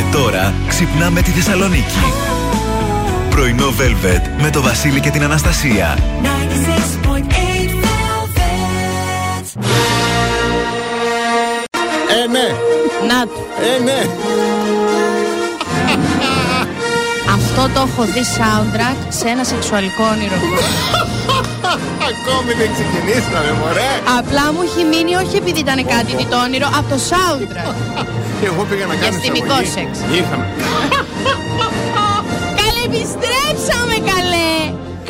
Και τώρα ξυπνάμε τη Θεσσαλονίκη. Πρωινό Velvet με το Βασίλη και την Αναστασία. Ε, ναι. Να Ε, ναι. Αυτό το έχω δει soundtrack σε ένα σεξουαλικό όνειρο. Ακόμη δεν ξεκινήσαμε, μωρέ. Απλά μου έχει μείνει όχι επειδή ήταν κάτι τι το όνειρο, από το soundtrack. Και εγώ πήγα να κάνω Διαστημικό εισαγωγή. σεξ. Ήρθαμε. Καλέ, επιστρέψαμε καλέ!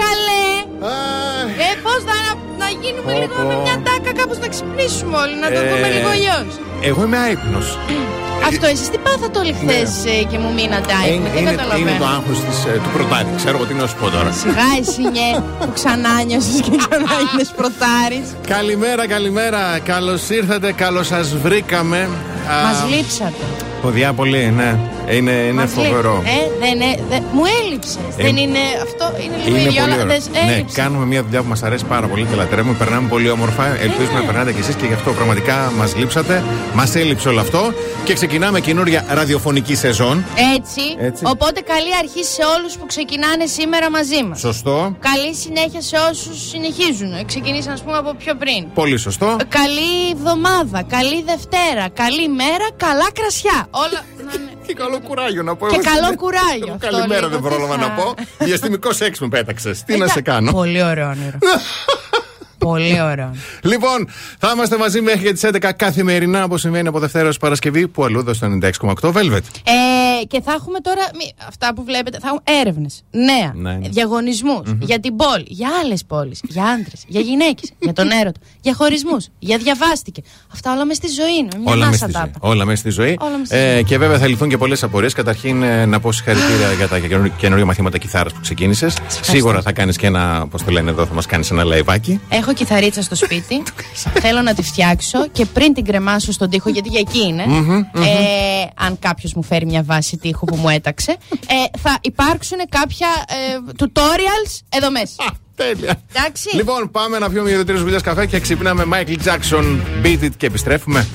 Καλέ! Αχ, Ε, πώς να, να γίνουμε Πω, λίγο πω. με μια τάκα, κάπως να ξυπνήσουμε όλοι, να το Ε, δούμε λίγο αλλιώς. Εγώ είμαι άϊπνος. Αυτό εσείς τι πάθατε όλοι χθες και μου μείνατε Ναι. Είναι, άϊπνοι, δεν είναι, είναι το καταλαβαίνω. άγχος της, ε, του πρωτάρι. Ξέρω εγώ τι να σου πω τώρα. Σιγά εσύ νιέ που ξανά νιώσεις και ξανά είναι πρωτάρης. Καλημέρα, καλημέρα. Καλώς ήρθατε, καλώς σας βρήκαμε. Α, Μας λείψατε. Ποδιά πολύ, ναι. Είναι, είναι Μας λείπ- φοβερό. Ε, δεν, ε, δεν- μου έλειψες. Ε, δεν είναι αυτό, είναι λίγο Είναι ίδιο, πολύ αλλά ωραίο. δεν Ναι, έλειψες. κάνουμε μια δουλειά που μας αρέσει πάρα πολύ και λατρεύουμε. Περνάμε πολύ όμορφα. Ελπίζουμε να περνάτε κι εσείς και γι' αυτό πραγματικά μας λείψατε. Μας έλειψε όλο αυτό. Και ξεκινάμε καινούρια ραδιοφωνική σεζόν. Έτσι. Έτσι. Οπότε καλή αρχή σε όλους που ξεκινάνε σήμερα μαζί μας. Σωστό. Καλή συνέχεια σε όσους συνεχίζουν. Ε, Ξεκινήσαν, ας πούμε, από πιο πριν. Πολύ σωστό. Ε, Καλή εβδομάδα, καλή Δευτέρα, καλή μέρα, καλά κρασιά. Όλα να είναι. Και καλό κουράγιο να πω. Και εγώ καλό στην- κουράγιο, Εγώ αυτό Καλημέρα λίγο, δεν πρόλαβα τι να θα- πω. Διαστημικός σεξ με πέταξες. Τι να Ε, σε κάνω; Πολύ ωραίο όνειρο. Πολύ ωραίο. Λοιπόν, θα είμαστε μαζί μέχρι και τις 11 καθημερινά όπως συμβαίνει από Δευτέρα ως Παρασκευή που αλλού εδώ στο 96,8 Velvet. Ε, και θα έχουμε τώρα μη- αυτά που βλέπετε. Θα έχουμε έρευνες, νέα, Ναι, ναι. διαγωνισμούς για την πόλη, για άλλες πόλεις, για άντρες, για γυναίκες, για τον έρωτα, για χωρισμούς, για διαβάστηκε. Αυτά όλα μες στη ζωή είναι. Μια Όλα μέσα μάσα στη ζωή. τάπα. Όλα μέσα στη ζωή. Όλα μες στη Ε, ζωή. και βέβαια θα λυθούν και πολλές απορίες. Καταρχήν, ε, να πω συγχαρητήρια για τα καινούργια- καινούργια μαθήματα κιθάρας που ξεκίνησες. Σίγουρα θα κάνεις και ένα, πώς το λένε εδώ, θα μας κάνεις ένα λαϊβάκι. Έχω κιθαρίτσα στο σπίτι. Θέλω να τη φτιάξω και πριν την κρεμάσω στον τοίχο, γιατί για εκεί είναι. Ε, αν κάποιος μου φέρει μια βάση τοίχου που μου έταξε, ε, θα υπάρξουν κάποια ε, tutorials εδώ μέσα. Τέλεια. Εντάξει. Λοιπόν, πάμε να πιούμε δύο-τρεις βουλιέ καφέ και ξυπνάμε Michael Jackson, Beat It και επιστρέφουμε.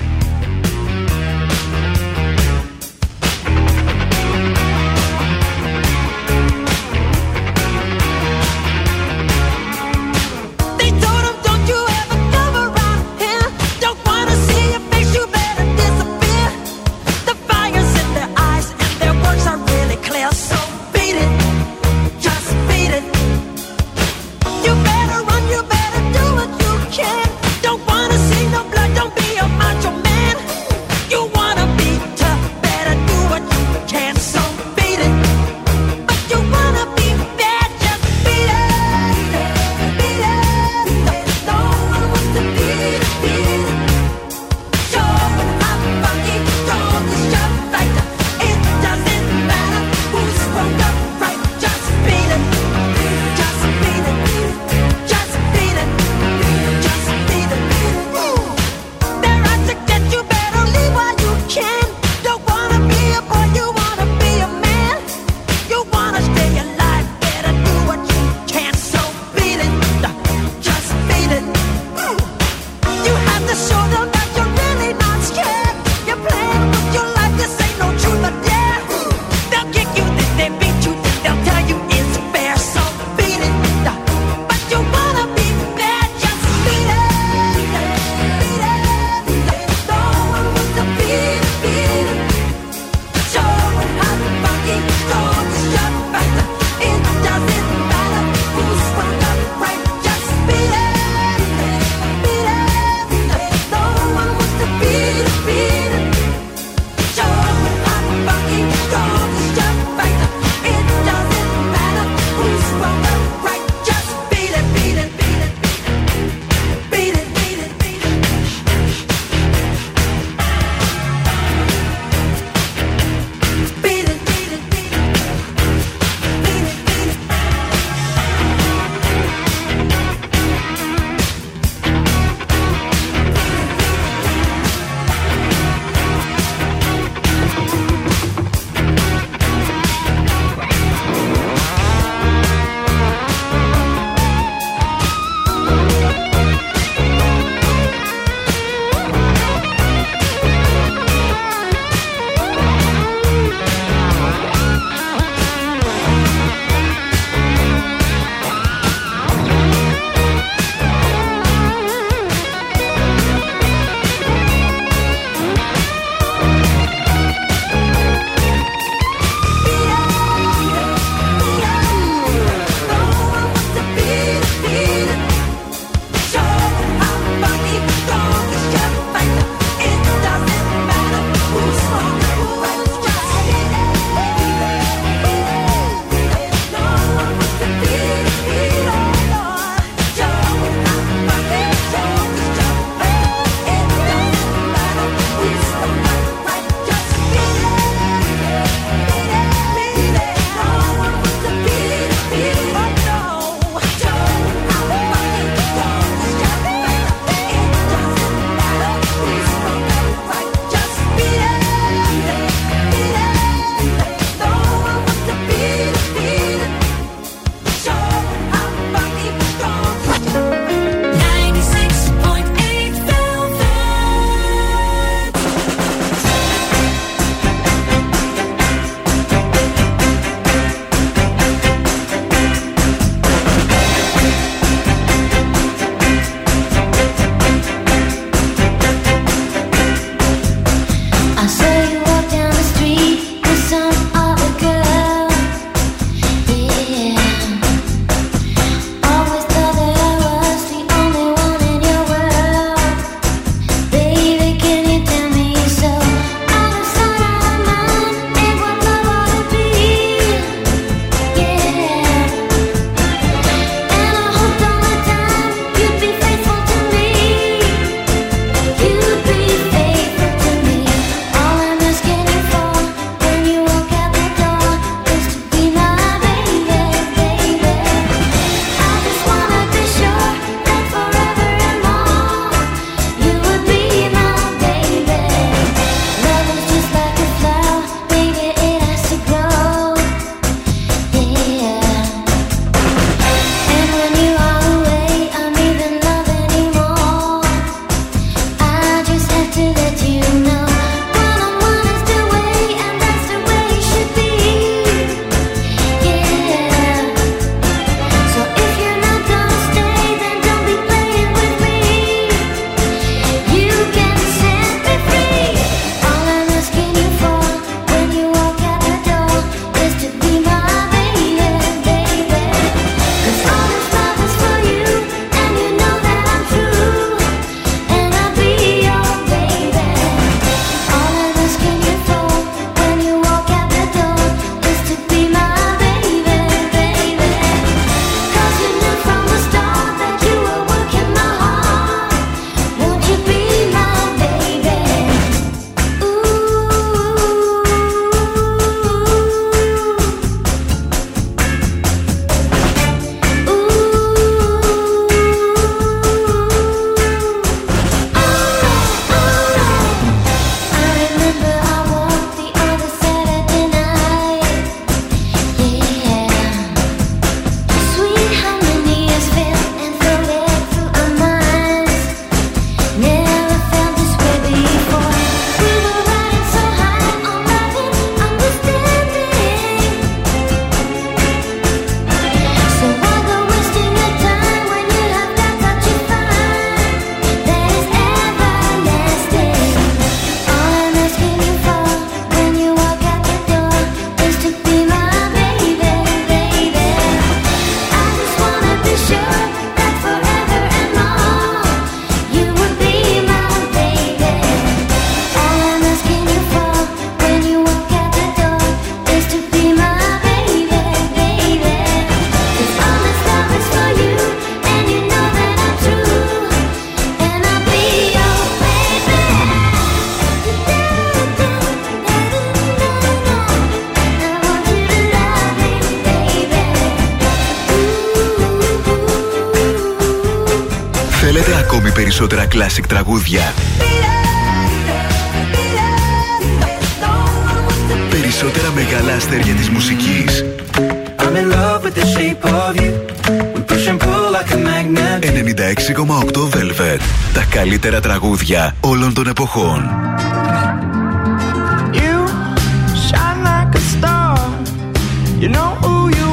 των εποχών. You shine like a star. You know who you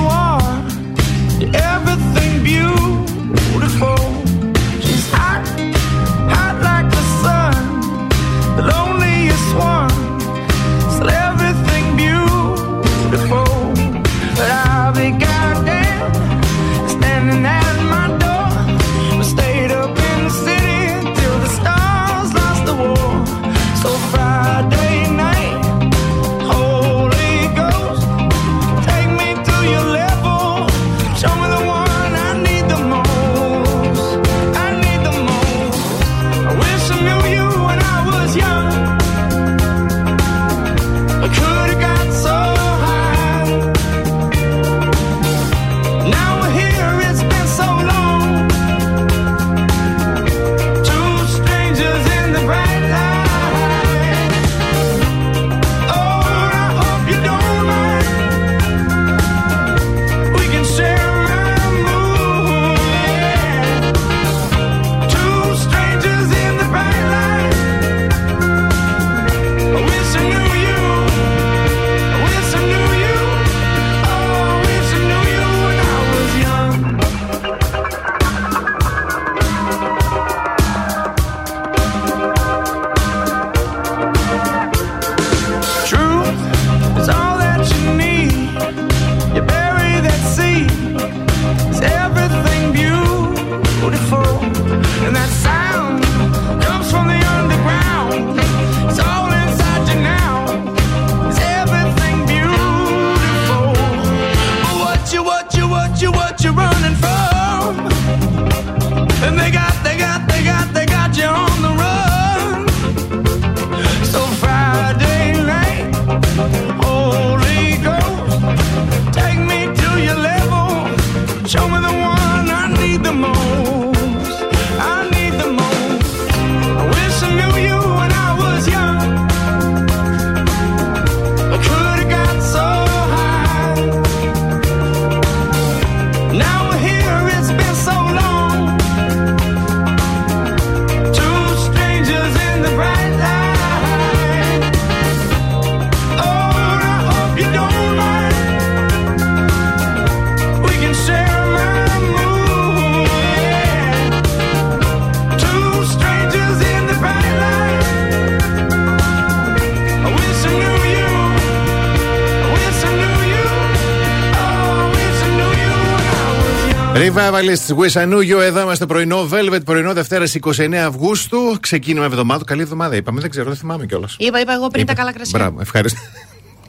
young. Revivalists, Wish I knew you. Εδώ είμαστε πρωινό Velvet, πρωινό Δευτέρα 29 Αυγούστου. Ξεκίνημα εβδομάδα. Καλή εβδομάδα είπαμε, δεν ξέρω, δεν θυμάμαι κιόλας. Είπα, είπα εγώ πριν τα καλά κρασιά. Μπράβο, ευχαριστώ.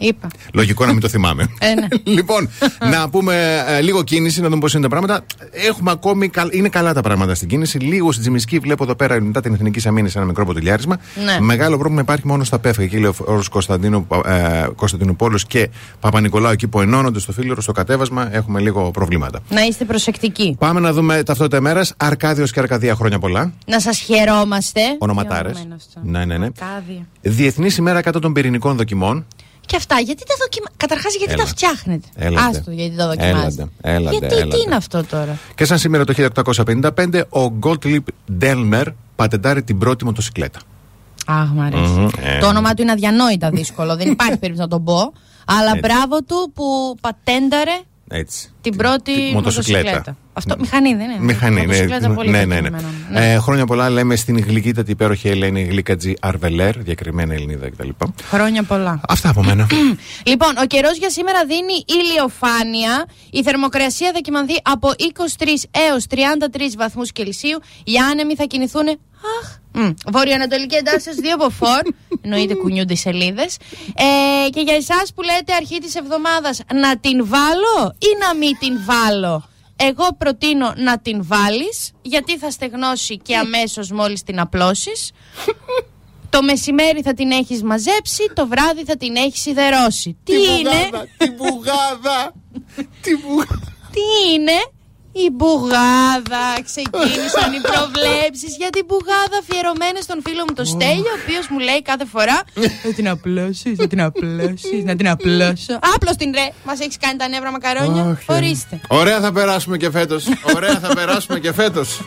Είπα. Λογικό να μην το θυμάμαι. Ε, ναι. λοιπόν, να πούμε ε, λίγο κίνηση, να δούμε πώς είναι τα πράγματα. Έχουμε ακόμη. καλ- Είναι καλά τα πράγματα στην κίνηση. Λίγο στην Τζιμισκή βλέπω εδώ πέρα μετά την Εθνική Αμήνη ένα μικρό ποτηλιάρισμα. Ναι. Μεγάλο πρόβλημα υπάρχει μόνο στα ΠΕΦ. Εκεί λέει ο όρος Κωνσταντίνου, ε, Κωνσταντινούπολος και Παπα-Νικολάου εκεί που ενώνονται στο φίλο στο κατέβασμα. Έχουμε λίγο προβλήματα. Να είστε προσεκτικοί. Πάμε να δούμε ταυτότητα ημέρας. Αρκάδιος και Αρκαδία χρόνια πολλά. Να σας χαιρόμαστε. Ονοματάρες. Ιωμένο αυτό. Ναι, ναι, ναι. Αρκάδια. Διεθνής ημέρα κάτω των πυρηνικών δοκιμών. Και αυτά, γιατί τα δοκιμα... Καταρχάς, γιατί Έλα. τα φτιάχνετε; Έλατε. Άστο, γιατί τα δοκιμάζετε. Έλατε, έλατε, γιατί, έλατε. τι είναι αυτό τώρα; Και σαν σήμερα το 1855, ο Gottlieb Delmer πατεντάρει την πρώτη μοτοσυκλέτα. Αχ, μ' αρέσει. Μμμ, ε. Το όνομά του είναι αδιανόητα δύσκολο. δεν υπάρχει περίπτωση να τον πω. Αλλά Έτσι. μπράβο του που πατένταρε Έτσι. την πρώτη τη μοτοσυκλέτα. Αυτό μηχανή δεν είναι; Μηχανή, ναι. Μοτοσυκλέτα πολύ ναι, ναι, ναι. κατοικημένο. Ναι. Ε, χρόνια πολλά λέμε στην γλυκύτατη υπέροχη Ελένη Γλυκατζή Αρβελέρ, διακριμένη Ελληνίδα κτλ. Χρόνια πολλά. Αυτά από μένα. Λοιπόν, ο καιρός για σήμερα δίνει ηλιοφάνεια. Η θερμοκρασία θα κοιμανθεί από 23 έως 33 βαθμούς Κελσίου. Οι άνεμοι θα κινηθούν. Αχ. Μ, Βορειοανατολική εντάσσεως 2 από 4. Εννοείται κουνιούνται οι σελίδες. Ε, και για εσάς που λέτε αρχή της εβδομάδας να την βάλω ή να μην την βάλω; Εγώ προτείνω να την βάλεις γιατί θα στεγνώσει και αμέσως μόλις την απλώσεις. Το μεσημέρι θα την έχεις μαζέψει, το βράδυ θα την έχεις σιδερώσει. Τι είναι, Τι μπουγάδα! Τι μπουγάδα! τι είναι, η μπουγάδα, ξεκίνησαν οι προβλέψεις για την μπουγάδα αφιερωμένη στον φίλο μου το Στέλιο, ο οποίος μου λέει κάθε φορά Να την απλώσεις, να την απλώσεις, να την απλώσω. Άπλω την ρε, μας έχεις κάνει τα νεύρα μακαρόνια. Ορίστε. Ωραία θα περάσουμε και φέτος. Ωραία θα περάσουμε και φέτος.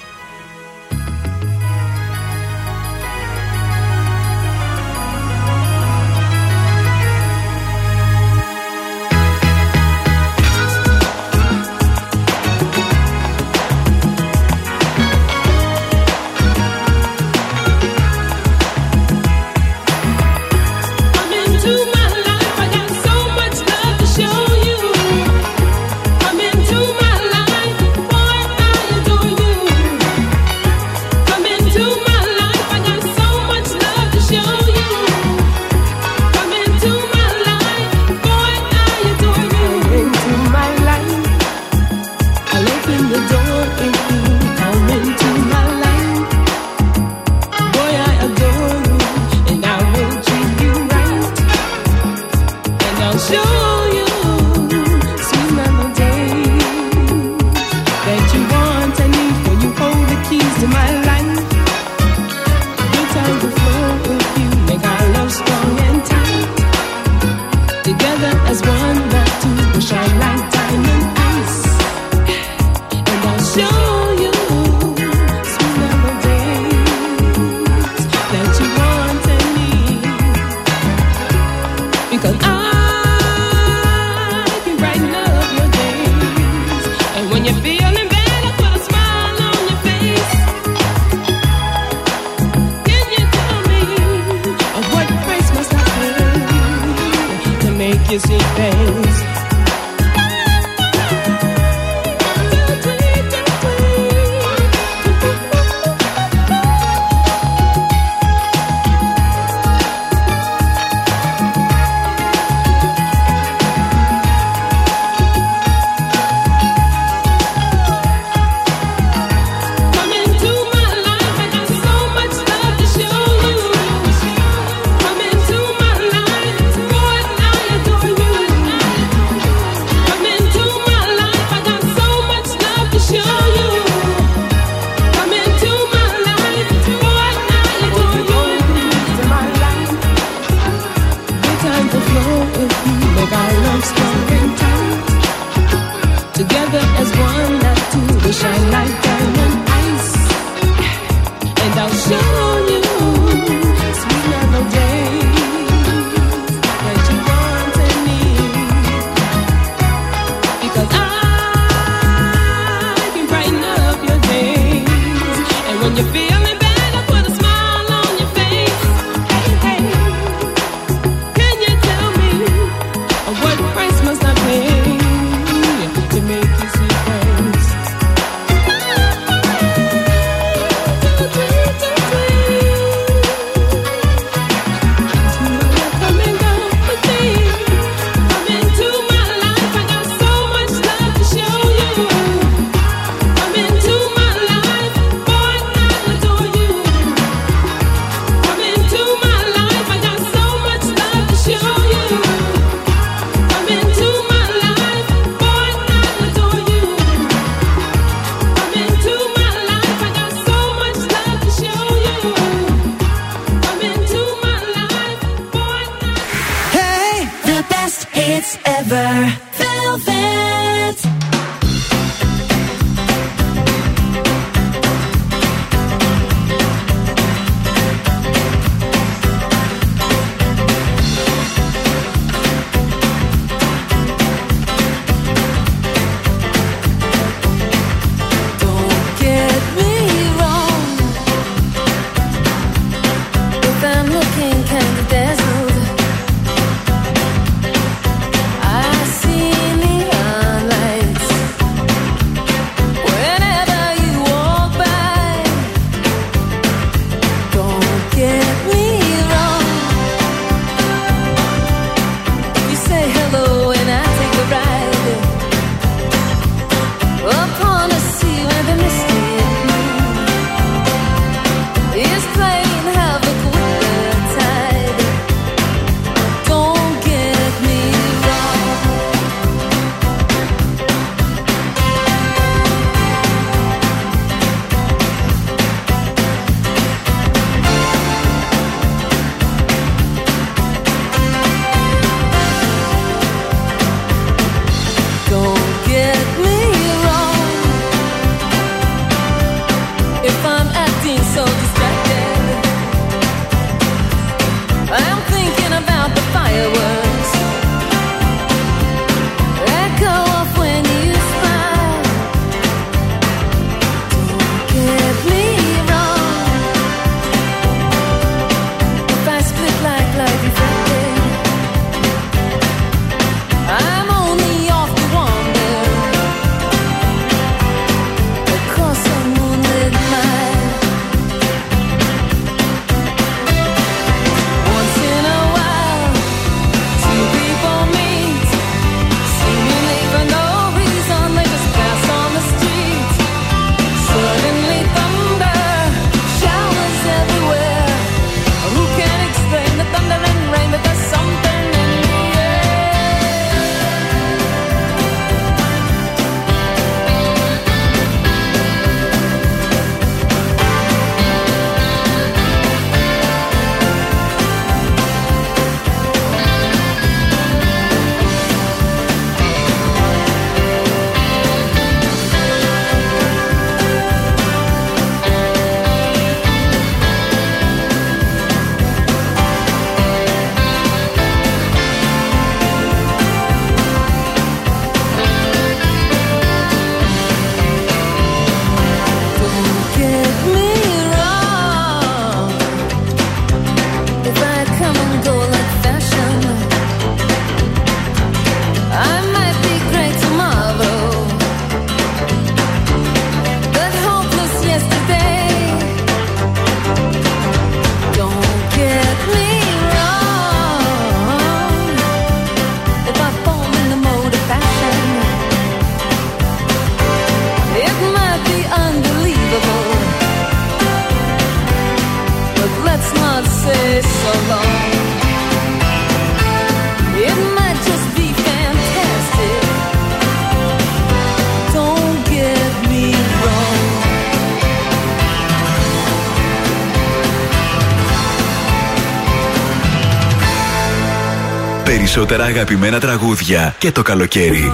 Περισσότερα αγαπημένα τραγούδια και το καλοκαίρι.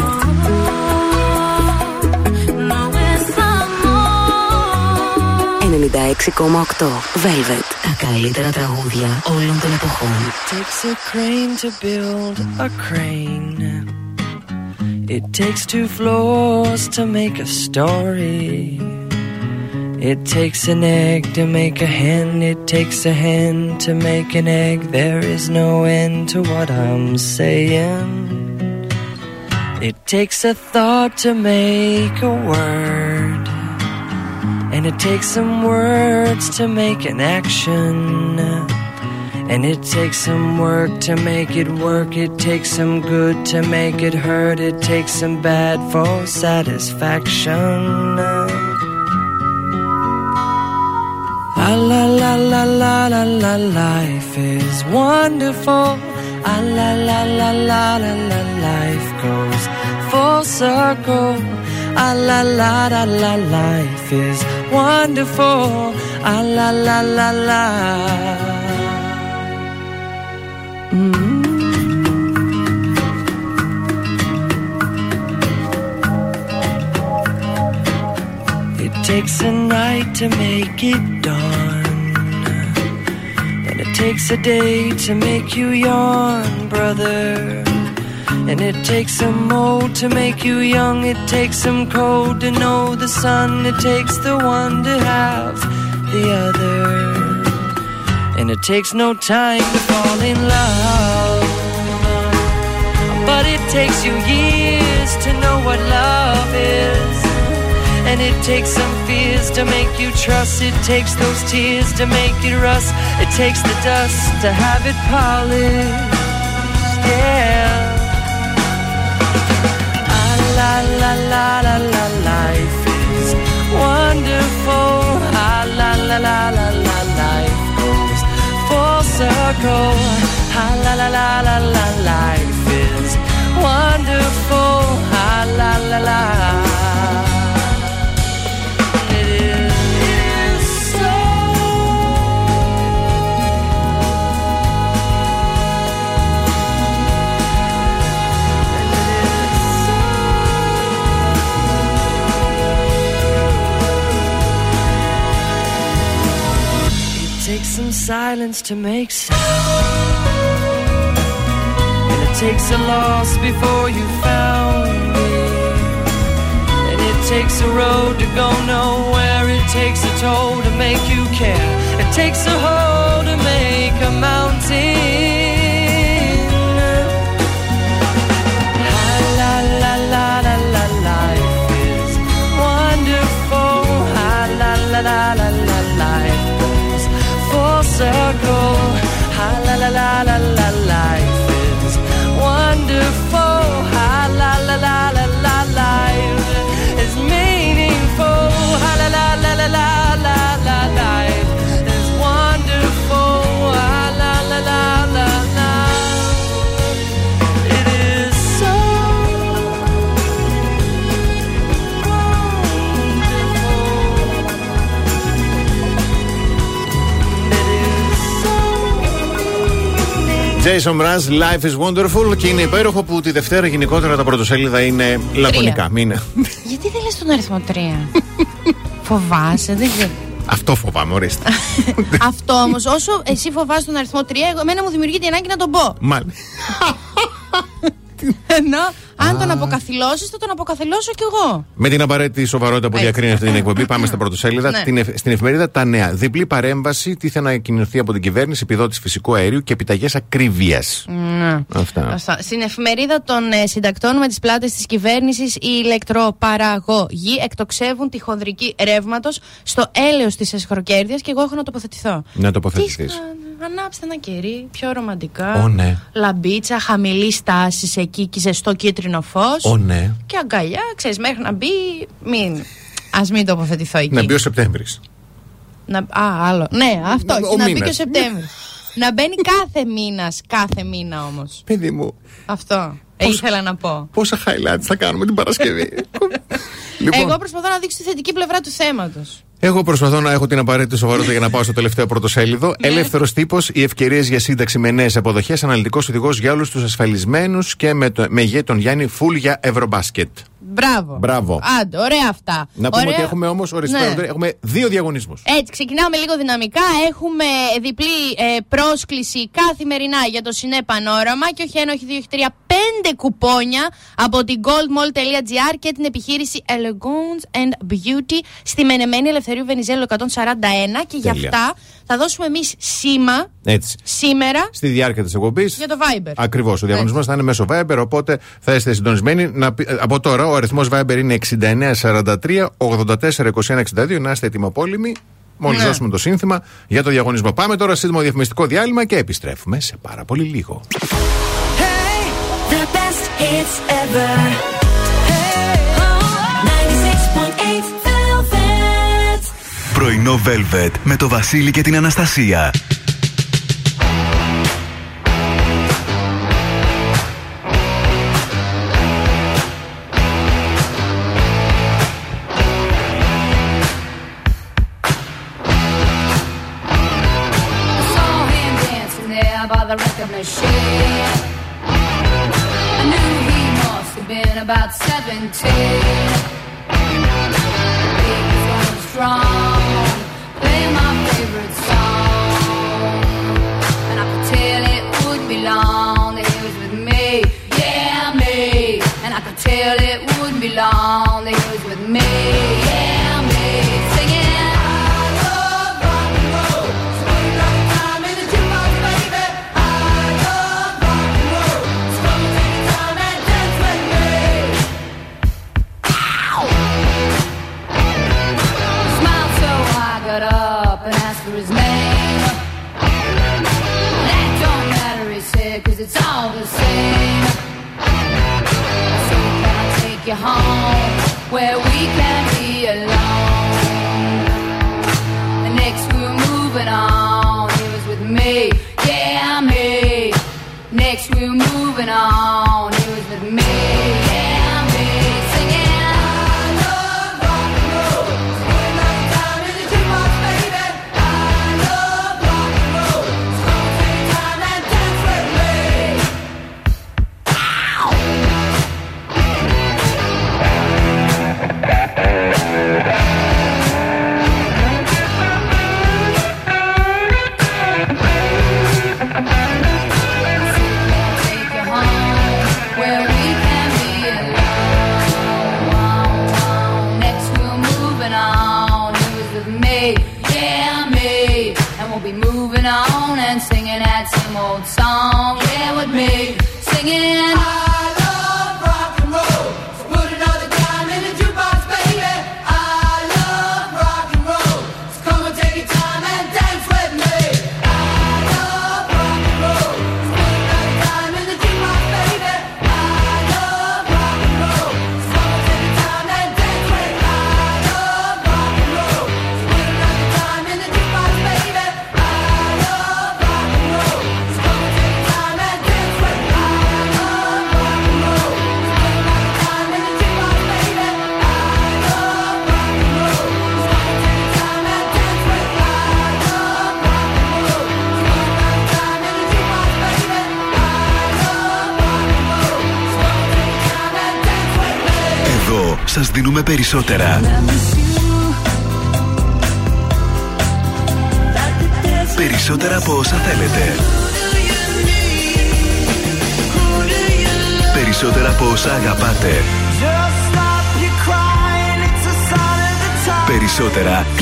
It 96,8 Velvet. Τα καλύτερα τραγούδια όλων των εποχών. takes a crane to build a crane. It takes two floors to make a story. It takes an egg to make a hen. It takes a hen to make an egg. There is no end to what I'm saying. It takes a thought to make a word. And it takes some words to make an action. And it takes some work to make it work. It takes some good to make it hurt. It takes some bad for satisfaction. La la la la la la life is wonderful. Ah la la la la la la life goes full circle. Ah la la la la life is wonderful. Ah la la la la. It takes a night to make it dawn. Takes a day to make you yawn, brother. And it takes some mold to make you young. It takes some cold to know the sun. It takes the one to have the other. And it takes no time to fall in love. But it takes you years to know what love. And it takes some fears to make you trust. It takes those tears to make it rust. It takes the dust to have it polished. Yeah. Ah, la la la la la life is wonderful. Ah, la la la la la life goes full circle. Ah, la la la la la life is wonderful. Ah, la la la. It takes some silence to make sound. And it takes a loss before you found it. And it takes a road to go nowhere. It takes a toll to make you care. It takes a hole to make a mountain. Jason Mraz, Life is Wonderful και είναι υπέροχο που τη Δευτέρα γενικότερα τα πρωτοσέλιδα είναι λακωνικά. Μην είναι. Γιατί δεν λες τον αριθμό 3. Φοβάσαι, δεν ξέρω. Αυτό φοβάμαι, ορίστε. Αυτό όμως, όσο εσύ φοβάσαι τον αριθμό 3, εγώ, εμένα μου δημιουργεί την ανάγκη να τον πω. Μάλιστα. Ενώ αν τον αποκαθιλώσεις, θα τον αποκαθιλώσω κι εγώ. Με την απαραίτητη σοβαρότητα που Έτσι. διακρίνει αυτή την εκπομπή, πάμε στα πρωτοσέλιδα. Ναι. Την εφ- στην εφημερίδα Τα Νέα. Διπλή παρέμβαση τι θα ανακοινωθεί από την κυβέρνηση, επιδότηση φυσικού αερίου και επιταγές ακρίβειας. Ναι. Αυτά. Αυτά. Στην εφημερίδα των ε, συντακτών με τις πλάτες της κυβέρνησης, οι ηλεκτροπαραγωγοί εκτοξεύουν τη χονδρική ρεύματος στο έλεος της εσχροκέρδειας και εγώ έχω να τοποθετηθώ. Να τοποθετηθείς. Τι, α, Ανάψτε ένα κερί, πιο ρομαντικά. Ω, ναι. Λαμπίτσα, χαμηλή στάση εκεί και ζεστό κίτρινο φως. Ω, ναι. Και αγκαλιά, ξέρεις, μέχρι να μπει. Μην. Α μην τοποθετηθώ εκεί. Να μπει ο Σεπτέμβρης. Να, α, άλλο. Ναι, αυτό. Ο και να μπει μήνας. και ο Σεπτέμβρης. να μπαίνει κάθε μήνας, κάθε μήνα όμως. Παιδί μου, Αυτό. Ήθελα να πω. πόσα highlights θα κάνουμε την Παρασκευή. λοιπόν, Εγώ προσπαθώ να δείξω τη θετική πλευρά του θέματος. Εγώ προσπαθώ να έχω την απαραίτητη σοβαρότητα για να πάω στο τελευταίο πρωτοσέλιδο. Ναι. Ελεύθερος τύπος, οι ευκαιρίες για σύνταξη με νέες αποδοχές. Αναλυτικός οδηγός για όλους τους ασφαλισμένους και με, το, με ηγέτον Γιάννη Φουλ για Ευρωμπάσκετ. Μπράβο. Μπράβο. Άντε, ωραία αυτά. Να πούμε ωραία. ότι έχουμε όμως ορισμένοι, Ναι. Έχουμε δύο διαγωνισμούς. Έτσι, ξεκινάμε λίγο δυναμικά. Έχουμε διπλή ε, πρόσκληση καθημερινά για το Σινέ Πανόραμα και όχι ένα, όχι δύο, όχι τρία. Πέντε κουπόνια από την goldmall.gr και την επιχείρηση Elegance and Beauty στη Μενεμένη Ελευθερίου Βενιζέλου 141. Και γι' αυτά θα δώσουμε εμείς σήμα Έτσι. σήμερα. Στη διάρκεια της εκπομπής. Για το Viber. Ακριβώς. Ο διαγωνισμός θα είναι μέσω Viber, οπότε θα είστε συντονισμένοι να, από τώρα, αριθμός Viber είναι 6943 842162. Να είστε ετοιμοπόλυμοι. Μόλις ναι. δώσουμε το σύνθημα για το διαγωνισμό. Πάμε τώρα σύντομο διαφημιστικό διάλειμμα και επιστρέφουμε σε πάρα πολύ λίγο. Πρωινό Velvet με το Βασίλη και την Αναστασία. about 17. Things were strong, play my favorite song. And I could tell it wouldn't be long that he was with me, yeah, me. And I could tell it wouldn't be long.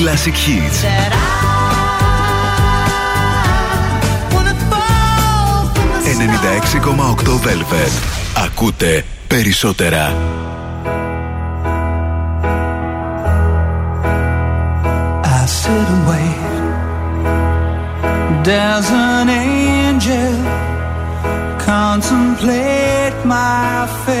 Classic hits. that I wanna fall from the 96,8 Velvet. Ακούτε περισσότερα. I sit and wait. There's an angel contemplate my fate.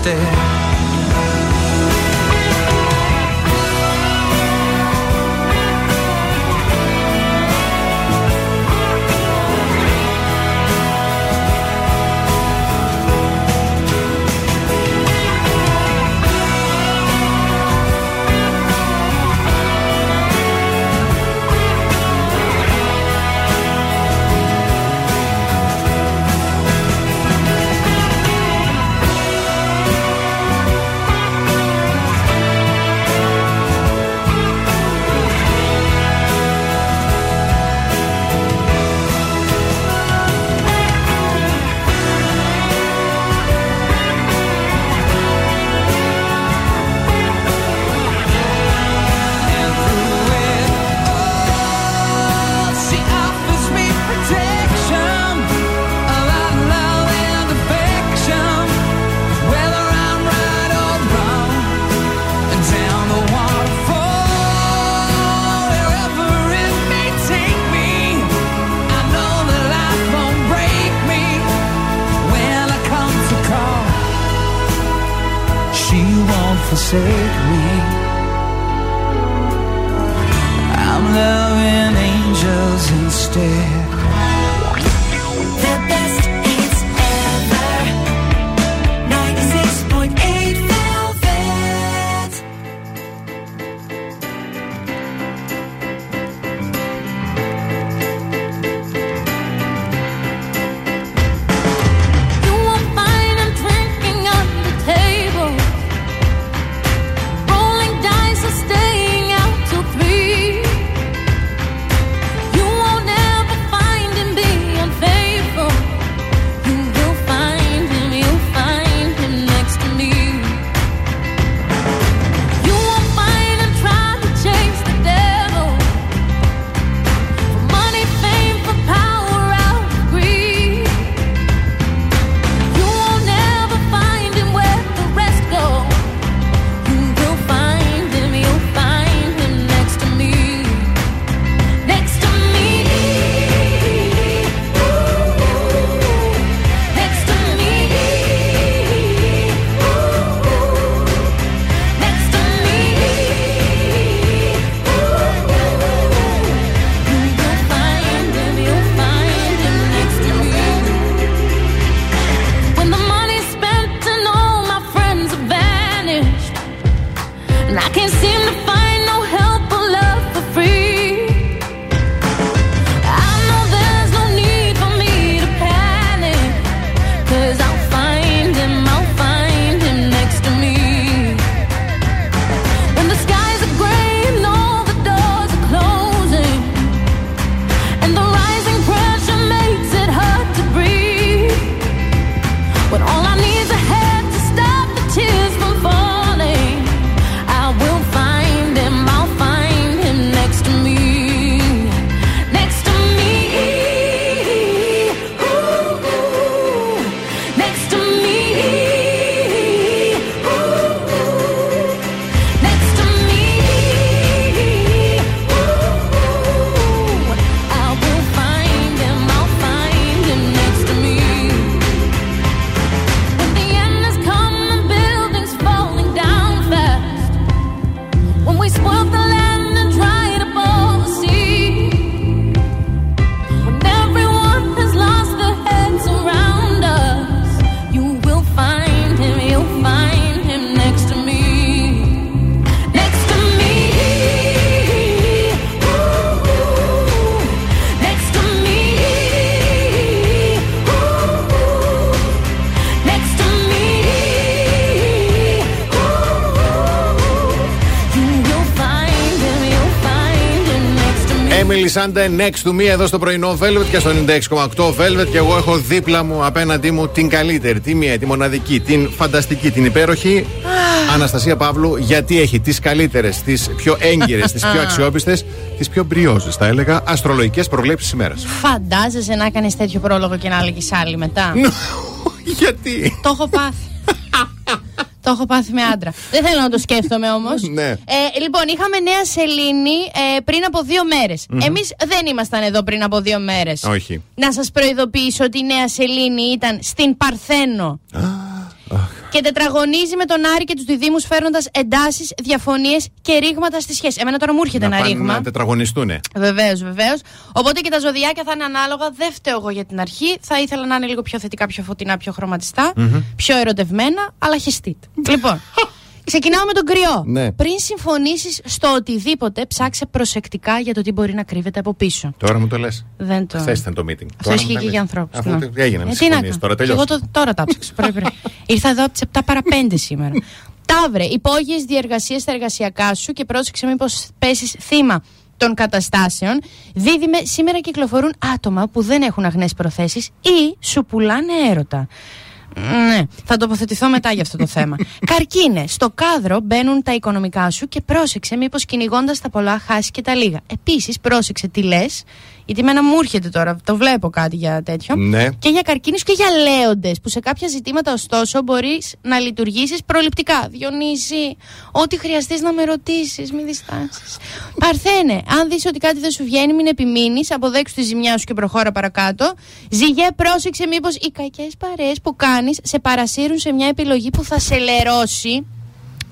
stare Μελισάντε next to me εδώ στο πρωινό Velvet και στο 96,8 Velvet. Και εγώ έχω δίπλα μου απέναντί μου την καλύτερη, τη μία, τη μοναδική, την φανταστική, την υπέροχη Αναστασία Παύλου. Γιατί έχει τις καλύτερες, τις πιο έγκυρες, τις πιο αξιόπιστες, τις πιο μπριόζες, θα έλεγα, αστρολογικές προβλέψεις ημέρας. Φαντάζεσαι να κάνεις τέτοιο πρόλογο και να έλεγε άλλη μετά; Γιατί; Το έχω πάθει. Το έχω πάθει με άντρα. Δεν θέλω να το σκέφτομαι όμως. Ναι. Ε, λοιπόν, είχαμε νέα σελήνη ε, πριν από δύο μέρες. Μμμ. Εμείς δεν ήμασταν εδώ πριν από δύο μέρες. Όχι. Να σας προειδοποιήσω ότι η νέα σελήνη ήταν στην Παρθένο. Και τετραγωνίζει με τον Άρη και τους διδήμου φέρνοντας εντάσεις, διαφωνίες και ρήγματα στη σχέση. Εμένα τώρα μου έρχεται να ένα πάνε ρήγμα. να τετραγωνιστούνε. Βεβαίως, βεβαίως. Οπότε και τα ζωδιάκια θα είναι ανάλογα. Δεν φταίω εγώ για την αρχή. Θα ήθελα να είναι λίγο πιο θετικά, πιο φωτεινά, πιο χρωματιστά. Μμμ. Πιο ερωτευμένα, αλλά χεστείτε. λοιπόν, ξεκινάω με τον κρυό. Ναι. Πριν συμφωνήσεις στο οτιδήποτε, ψάξε προσεκτικά για το τι μπορεί να κρύβεται από πίσω. Τώρα μου το λες. Δεν το. Χθες ήταν το meeting. Αυτό Τώρα μου ισχύει τα και λες. για ανθρώπους. Αφού τι έγινε, με Ε, τις να συμφωνίες, κάνω. τώρα Και τελειώσαμε. Εγώ το, τώρα τα ψάξα. Πρέπει, πρέπει. Ήρθα εδώ από τις 7 παρα 5 σήμερα. Ταύρε, υπόγειες διεργασίες στα εργασιακά σου και πρόσεξε μήπως πέσεις θύμα των καταστάσεων. Δίδυμε, σήμερα κυκλοφορούν άτομα που δεν έχουν αγνές προθέσεις ή σου πουλάνε έρωτα. Ναι, θα τοποθετηθώ μετά για αυτό το θέμα. Καρκίνε, στο κάδρο μπαίνουν τα οικονομικά σου και πρόσεξε μήπως κυνηγώντας τα πολλά χάσεις και τα λίγα. Επίσης, πρόσεξε τι λες, γιατί εμένα μου έρχεται τώρα, το βλέπω κάτι για τέτοιο. Ναι. Και για καρκίνους και για λέοντες, που σε κάποια ζητήματα ωστόσο μπορείς να λειτουργήσεις προληπτικά. Διονύση, ό,τι χρειαστείς να με ρωτήσεις, μην διστάσεις. Παρθένε, αν δεις ότι κάτι δεν σου βγαίνει, μην επιμείνεις, αποδέξου τη ζημιά σου και προχώρα παρακάτω. Ζυγέ, πρόσεξε μήπως οι κακές παρέες που κάνεις σε παρασύρουν σε μια επιλογή που θα σε λερώσει.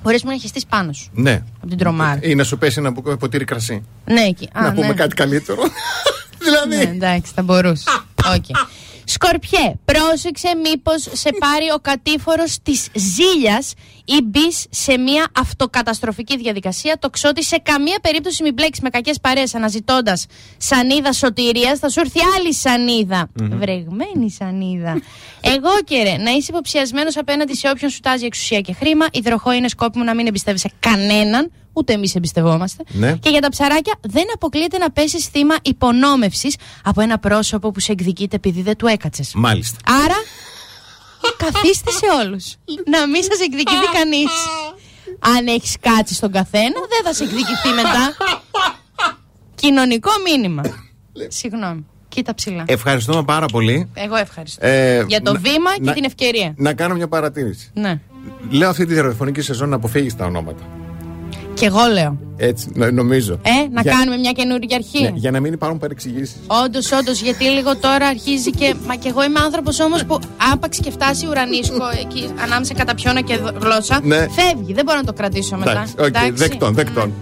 Μπορείς να χεστείς πάνω σου. Ναι. Από την τρομάρα. Ή να σου πέσει ένα μπουκ- ποτήρι κρασί. Ναι, εκεί. Α, να πούμε ναι. κάτι καλύτερο. δηλαδή. Ναι, εντάξει, θα μπορούσε. Οκ. Σκορπιέ, πρόσεξε μήπως σε πάρει ο κατήφορος της ζήλιας ή μπεις σε μια αυτοκαταστροφική διαδικασία. Τοξότη σε καμία περίπτωση μην μπλέξεις με κακές παρέες αναζητώντας σανίδα σωτηρίας. Θα σου έρθει άλλη σανίδα. Μμμ. Βρεγμένη σανίδα. Εγώ και ρε, να είσαι υποψιασμένος απέναντι σε όποιον σου τάζει εξουσία και χρήμα. Υδροχό είναι σκόπιμο να μην εμπιστεύεσαι κανέναν. Ούτε εμείς εμπιστευόμαστε. Ναι. Και για τα ψαράκια δεν αποκλείεται να πέσεις θύμα υπονόμευσης από ένα πρόσωπο που σε εκδικείται επειδή δεν του έκατσες. Μάλιστα. Άρα, καθίστε σε όλους. να μην σας εκδικηθεί κανείς. Αν έχεις κάτσει στον καθένα, δεν θα σε εκδικηθεί μετά. Κοινωνικό μήνυμα. Συγγνώμη. Κοίτα ψηλά. Ευχαριστούμε πάρα πολύ. Εγώ ευχαριστώ. Ε, Για το να- βήμα και να- την ευκαιρία. Να κάνω μια παρατήρηση. Ναι. Λέω αυτή τη ραδιοφωνική σεζόν να αποφύγεις τα ονόματα. Και εγώ λέω. Έτσι, νο- νομίζω. Ε, να Για- κάνουμε μια καινούργια αρχή. Ναι, για να μην υπάρχουν παρεξηγήσεις. Όντως, όντως, γιατί λίγο τώρα αρχίζει και. Μα και εγώ είμαι άνθρωπος όμως που άπαξ και φτάσει ουρανίσκο εκεί ανάμεσα κατά πιόνα και δο- γλώσσα. Ναι. Φεύγει, δεν μπορώ να το κρατήσω μετά. Εντάξει, οκ, δεκτών, δεκτών.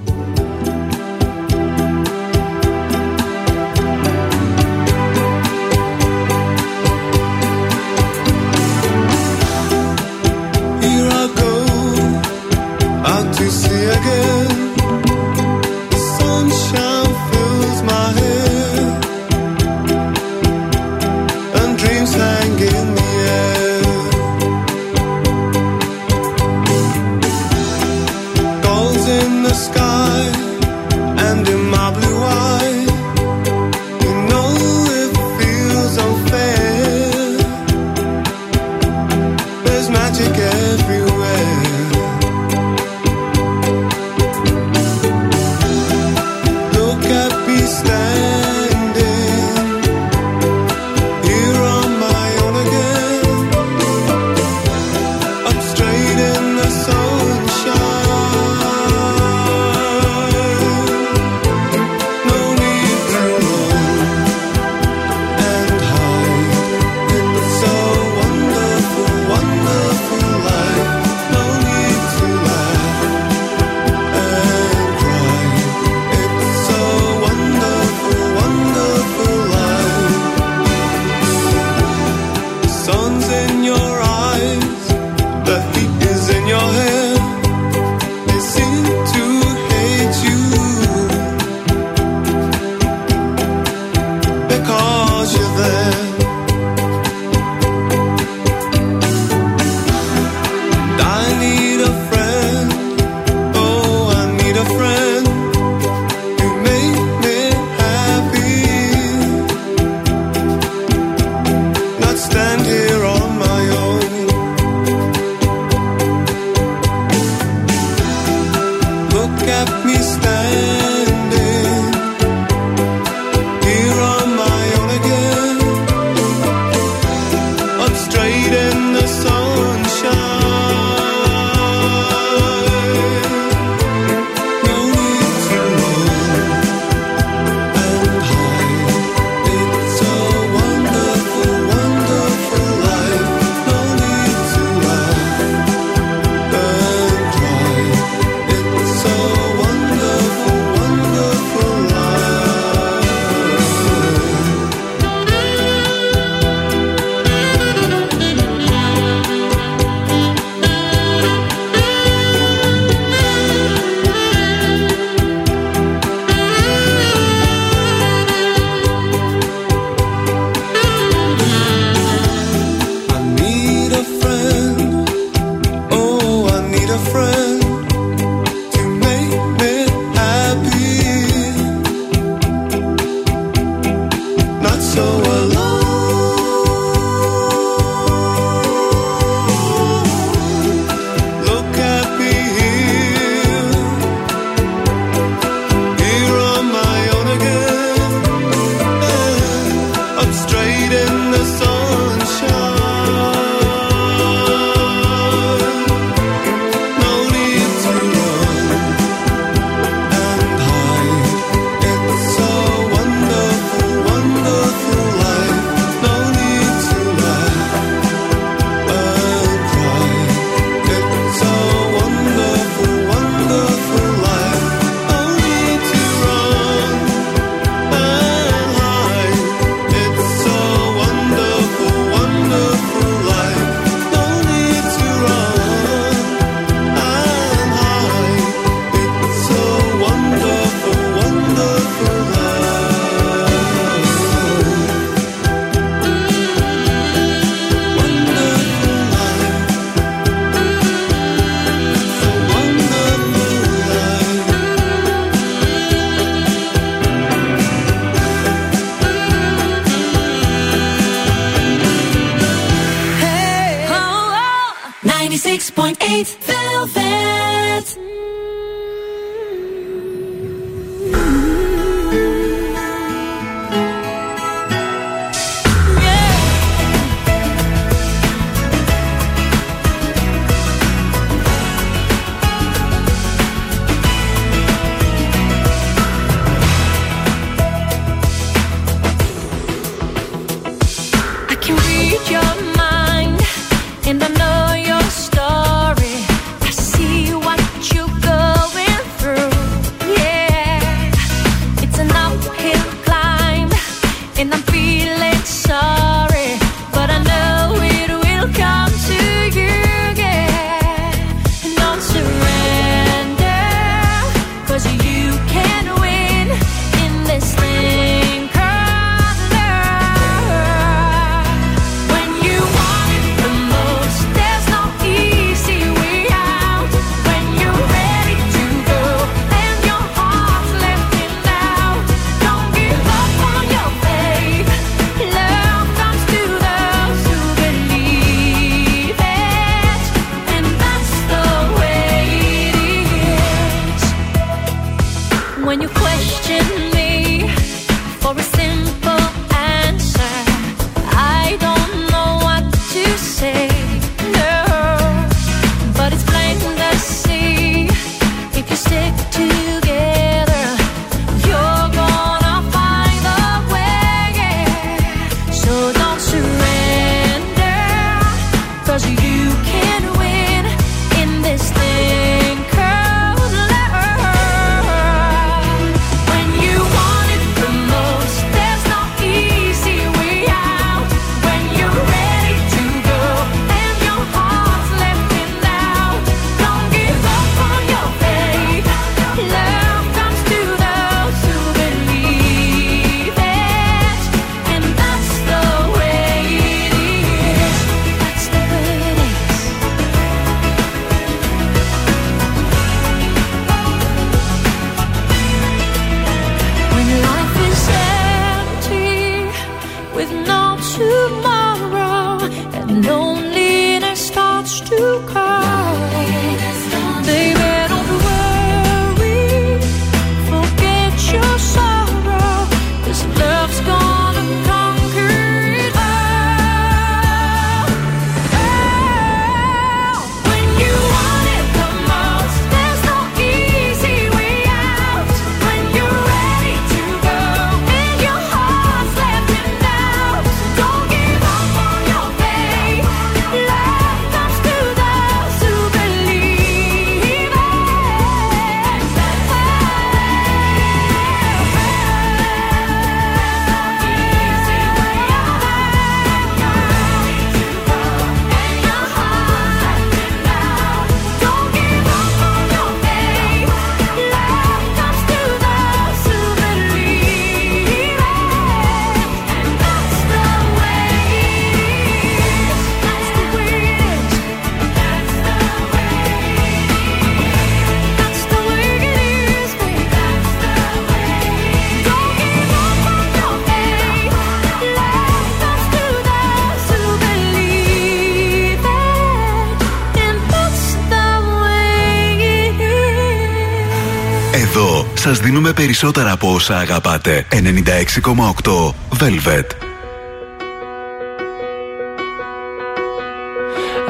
Σας δίνουμε περισσότερα από όσα αγαπάτε. 96,8 Velvet.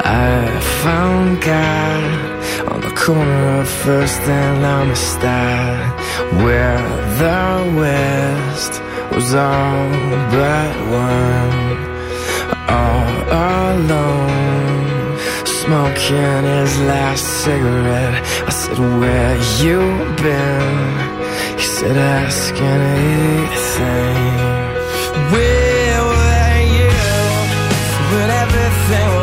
I found God on the corner of First and Amistad, where the West was all but one, all alone, smoking his last cigarette. I said, "Where you been?" He said, "Ask anything." Where were you when everything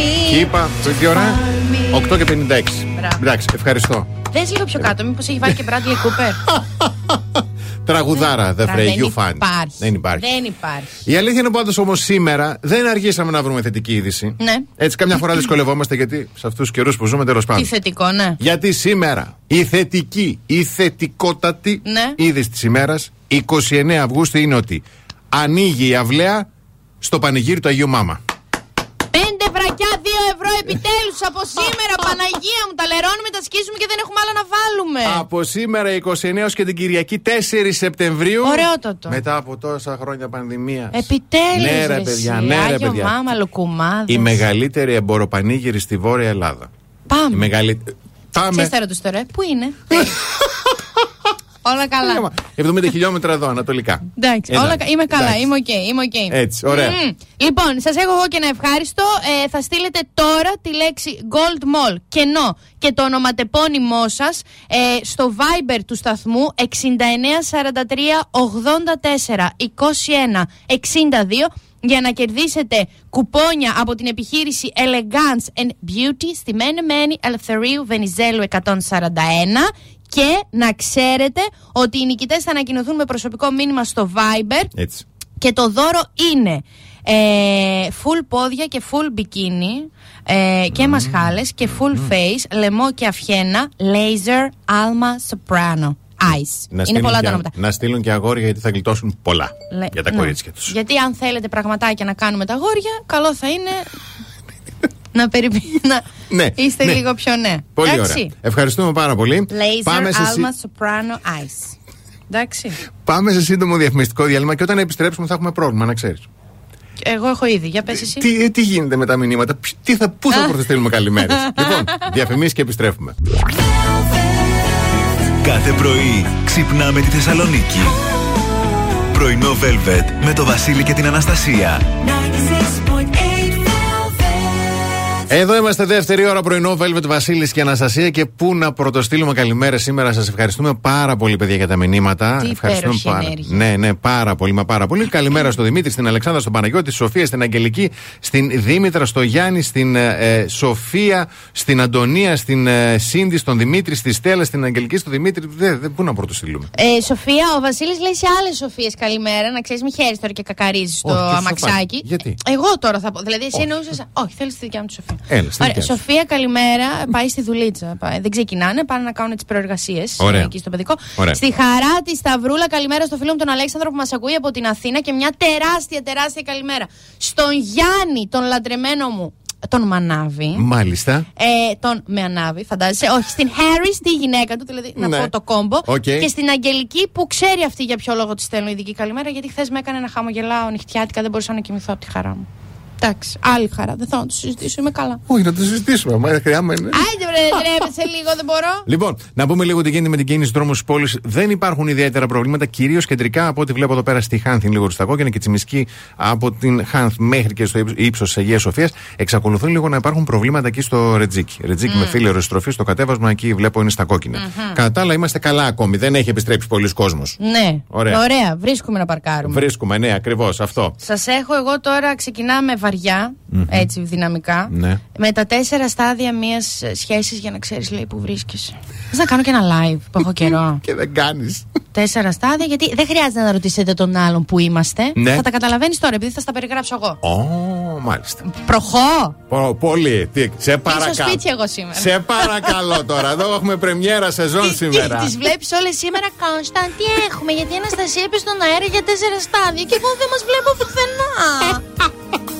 for me? Και είπα, τι ώρα; 8 και 56. Μπράβο. Εντάξει, ευχαριστώ. Δες λίγο πιο κάτω, μήπως έχει βάλει και Bradley Cooper; Τραγουδάρα, The Μπράβο, Frey, δεν you fan. υπάρχει. Δεν υπάρχει. Δεν υπάρχει. Η αλήθεια είναι πάντως όμως σήμερα δεν αργήσαμε να βρούμε θετική είδηση. Ναι. Έτσι, καμιά φορά δυσκολευόμαστε γιατί σε αυτούς τους καιρούς που ζούμε τέλος Τι πάντων. θετικό, ναι. Γιατί σήμερα η θετική, η θετικότατη Ναι. είδηση της ημέρας, 29 Αυγούστου, είναι ότι ανοίγει η αυλαία στο πανηγύρι του Αγίου Μάμα. Επιτέλους από σήμερα. Παναγία μου, τα λερώνουμε, τα σκίζουμε και δεν έχουμε άλλο να βάλουμε. Από σήμερα 29 ως και την Κυριακή 4 Σεπτεμβρίου. Ωραιότατο. Μετά από τόσα χρόνια πανδημίας. Επιτέλους. Ναι, ρε παιδιά, ναι, ρε παιδιά. Μάμα, λοκουμάδες. Η μεγαλύτερη εμποροπανήγυρη στη Βόρεια Ελλάδα. Πάμε. Η μεγαλύτερη. Πάμε. Ξέρεις τα ρωτήσω τώρα, πού είναι; Όλα καλά. 70 χιλιόμετρα εδώ, ανατολικά. Εντάξει, Εντάξει, όλα, κα- είμαι καλά, εντάξει. είμαι οκ, είμαι οκ. Έτσι, ωραία. Μμμ. Λοιπόν, σας έχω εγώ και ένα ευχάριστο. Ε, θα στείλετε τώρα τη λέξη Gold Mall κενό και το ονοματεπώνυμό σας ε, στο Viber του σταθμού 6943 84 21 62 για να κερδίσετε κουπόνια από την επιχείρηση Elegance and Beauty στη Μενεμένη Ελευθερίου Βενιζέλου 141 και να ξέρετε ότι οι νικητές θα ανακοινωθούν με προσωπικό μήνυμα στο Viber Έτσι. και το δώρο είναι ε, full πόδια και full bikini ε, και μασχάλες και full face, λαιμό και αυχένα, laser, alma, soprano, ice. Να είναι στείλουν πολλά και- τα ονόματα. Να στείλουν και αγόρια γιατί θα γλιτώσουν πολλά Λε- για τα ναι. κορίτσια τους. Γιατί αν θέλετε πραγματάκια να κάνουμε τα αγόρια, καλό θα είναι να, περιπι... να Ναι, είστε ναι. λίγο πιο ναι. Πολύ Εντάξει. ωραία. Ευχαριστούμε πάρα πολύ. Laser, Πάμε σε, συ- alma, soprano, ice. Εντάξει. πάμε σε σύντομο διαφημιστικό διάλειμμα και όταν επιστρέψουμε θα έχουμε πρόβλημα, να ξέρεις. Εγώ έχω ήδη. Για πες εσύ. Τι, ε, τι γίνεται με τα μηνύματα, Ποι- τι θα, πού θα πρωτοστείλουμε καλημέρες; λοιπόν, διαφημίσεις και επιστρέφουμε. Κάθε πρωί ξυπνάμε τη Θεσσαλονίκη. Πρωινό Velvet με το Βασίλη και την Αναστασία. Εδώ είμαστε δεύτερη ώρα πρωινό, Velvet Βασίλης και Αναστασία. Και πού να πρωτοστείλουμε καλημέρα σήμερα. Σας ευχαριστούμε πάρα πολύ, παιδιά, για τα μηνύματα. Τι ευχαριστούμε υπέροχη πάρα ενέργεια. Ναι, ναι, πάρα πολύ, μα πάρα πολύ. Καλημέρα στο Δημήτρη, στην Αλεξάνδρα, στον Παναγιώτη, στη Σοφία, στην Αγγελική, στην Δήμητρα, στο Γιάννη, στην ε, ε, Σοφία, στην Αντωνία, στην ε, Σίντι, στον Δημήτρη, στη Στέλλα, στην Αγγελική, στο Δημήτρη. Δε, δε, πού να πρωτοστείλουμε; Ε, Σοφία, ο Βασίλης λέει σε άλλες Σοφίες καλημέρα. Να ξέρεις, μη χαίρεσαι τώρα και κακαρίζεις στο Όχι, ποιος θα αμαξάκι. πάει. Γιατί; Εγώ τώρα θα πω. Δηλαδή, εσύ εννοούσε. Όχι, θέλεις τη δικιά μου τη Σοφία. Έλα, στη Ωραία, δικιά σου. Σοφία, καλημέρα. Πάει στη δουλίτσα. Πάει- Δεν ξεκινάνε, πάνε να κάνουν τις προεργασίες Ωραία. εκεί στο παιδικό. Ωραία. Στη χαρά τη Σταυρούλα, καλημέρα στο φίλο μου τον Αλέξανδρο που μας ακούει από την Αθήνα και μια τεράστια, τεράστια καλημέρα. Στον Γιάννη, τον λατρεμένο μου, τον Μανάβη. Μάλιστα. Ε, τον με ανάβει, φαντάζεσαι. Όχι, στην Χάρις, τη γυναίκα του, δηλαδή να Ναι. πω το combo. Οκ. Και στην Αγγελική που ξέρει αυτή για ποιο λόγο της στέλνω ειδική καλημέρα, γιατί χθες με έκανε να χαμογελάω νυχτιάτικα, δεν μπορούσα να κοιμηθώ από τη χαρά μου. Εντάξει, άλλη χαρά. Δεν θέλω να το συζητήσω, είμαι καλά. Όχι, να το συζητήσουμε. Μα χρειάζεται. Άιντε, βρε, τρέπεσαι λίγο, δεν μπορώ. Λοιπόν, να πούμε λίγο τι γίνεται με την κίνηση δρόμου τη πόλη. Δεν υπάρχουν ιδιαίτερα προβλήματα, κυρίως κεντρικά από ό,τι βλέπω εδώ πέρα στη Χάνθ, είναι λίγο στα κόκκινα και Τσιμισκή από την Χάνθ μέχρι και στο ύψος της Αγίας Σοφίας. Εξακολουθούν λίγο να υπάρχουν προβλήματα εκεί στο Ρετζίκι. Ρετζίκι με φίλη αεροστροφή, στο κατέβασμα εκεί βλέπω είναι στα κόκκινα. Κατά τα άλλα είμαστε καλά ακόμη. Δεν έχει επιστρέψει πολλοί κόσμος. Ναι, Ωραία. ωραία, βρίσκουμε να παρκάρουμε. Βρίσκουμε, ναι, ακριβώς αυτό. Σας έχω εγώ τώρα, ξεκινάμε βαριά, έτσι δυναμικά. Ναι. Με τα τέσσερα στάδια μιας σχέσης για να ξέρεις, λέει, που βρίσκεσαι. Θες να κάνω και ένα live που έχω καιρό; Και δεν κάνεις. Τέσσερα στάδια, γιατί δεν χρειάζεται να ρωτήσετε τον άλλον που είμαστε. Ναι. Θα τα καταλαβαίνεις τώρα, επειδή θα στα περιγράψω εγώ. Ω, μάλιστα. Προχώ! Πο- Πολύ. Τι, σε παρακαλώ. σπίτι εγώ σήμερα. Σε παρακαλώ τώρα. Εδώ έχουμε πρεμιέρα σεζόν σήμερα. Τις βλέπεις όλες σήμερα, Κόνσταν, τι έχουμε; Γιατί η Αναστασία είπε στον αέρα για τέσσερα στάδια και εγώ δεν μας βλέπω πουθενά.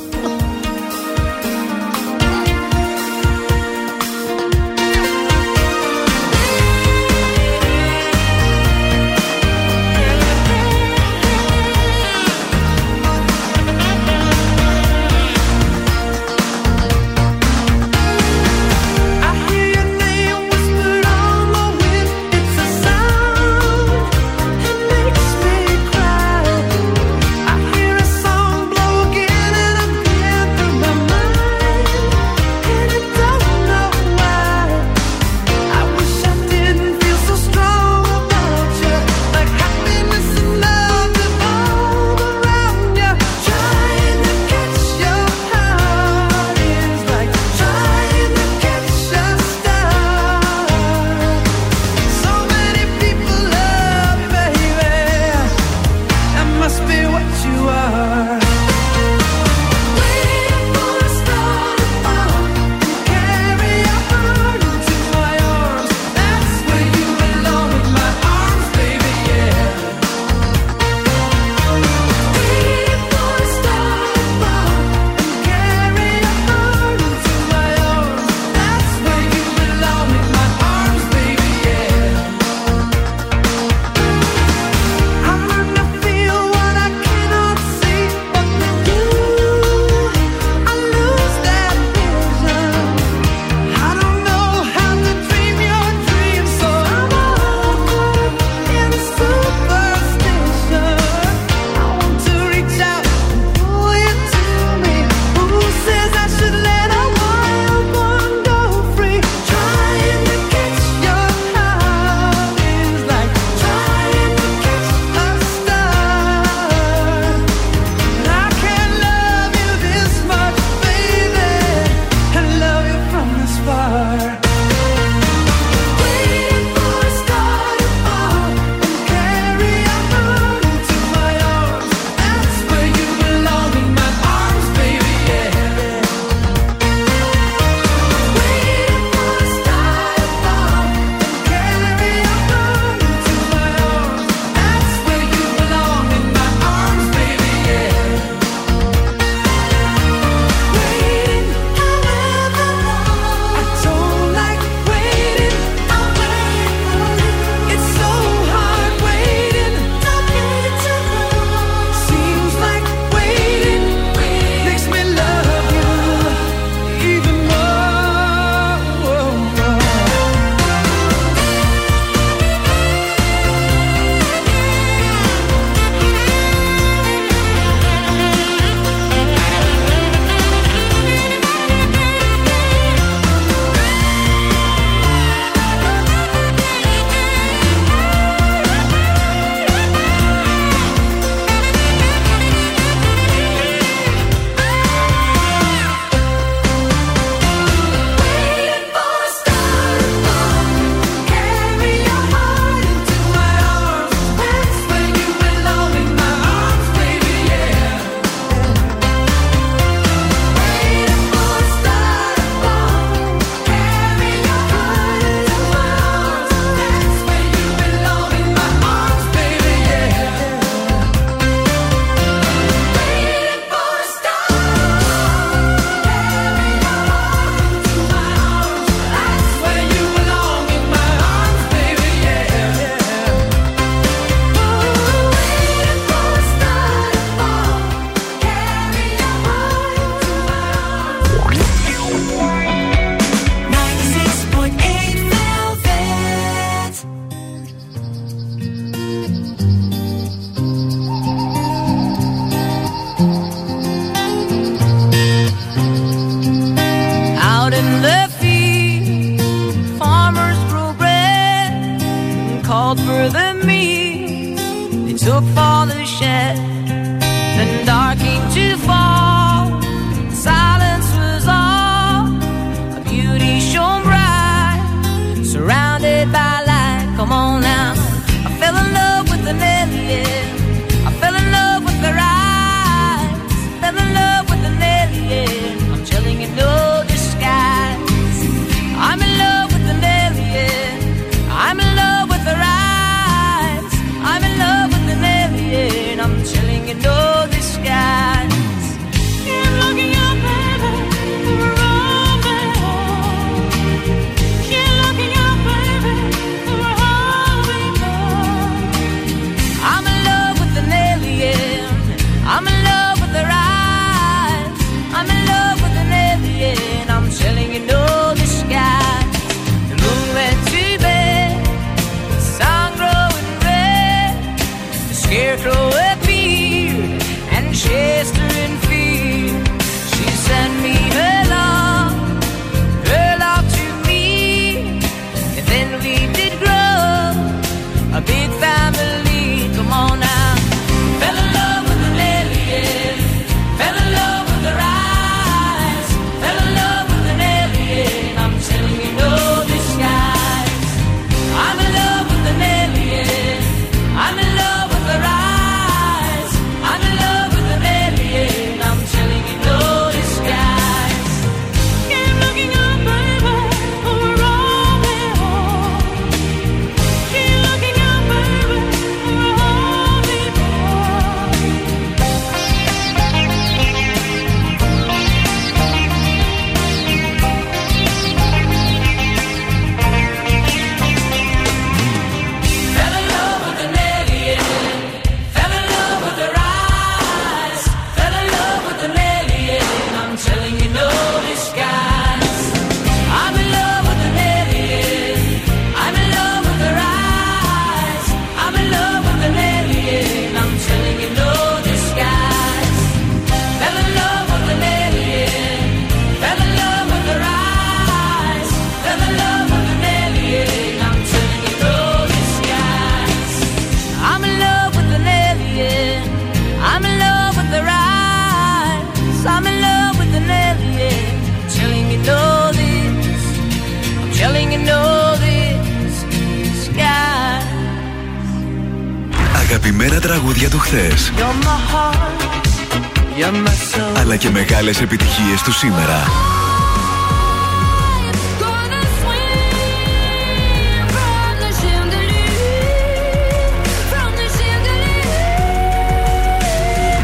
μεγάλες επιτυχίες του σήμερα.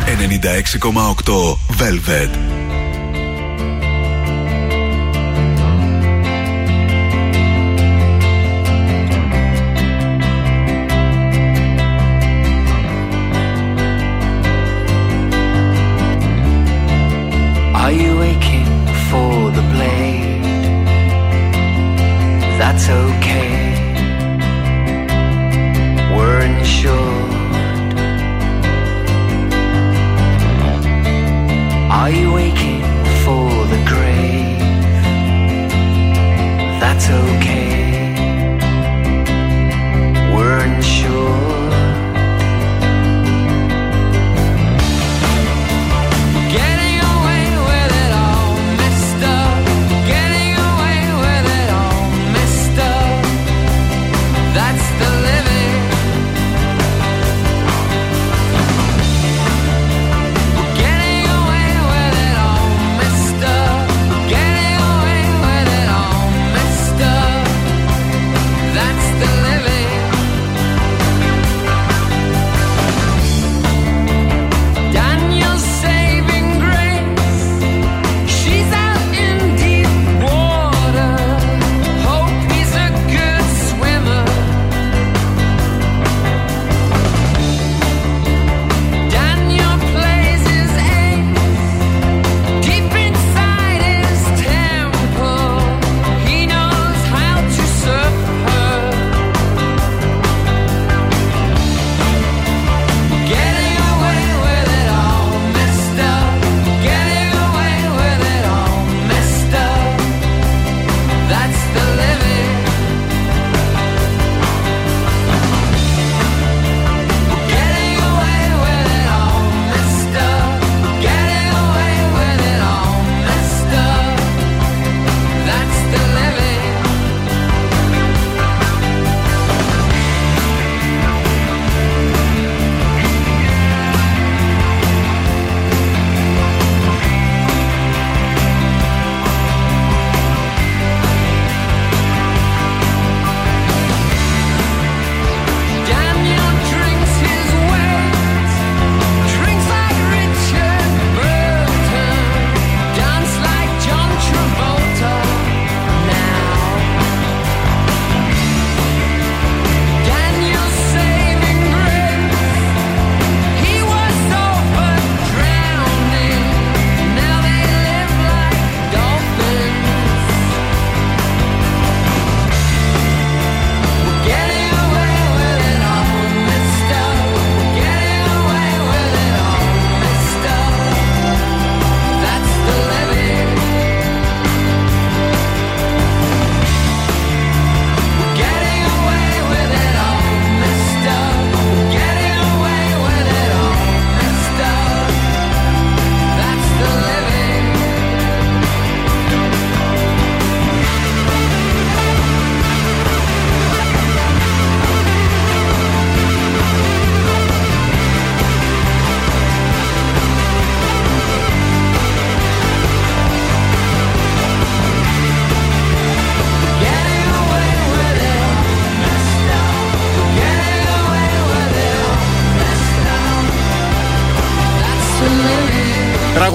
96,8 Velvet.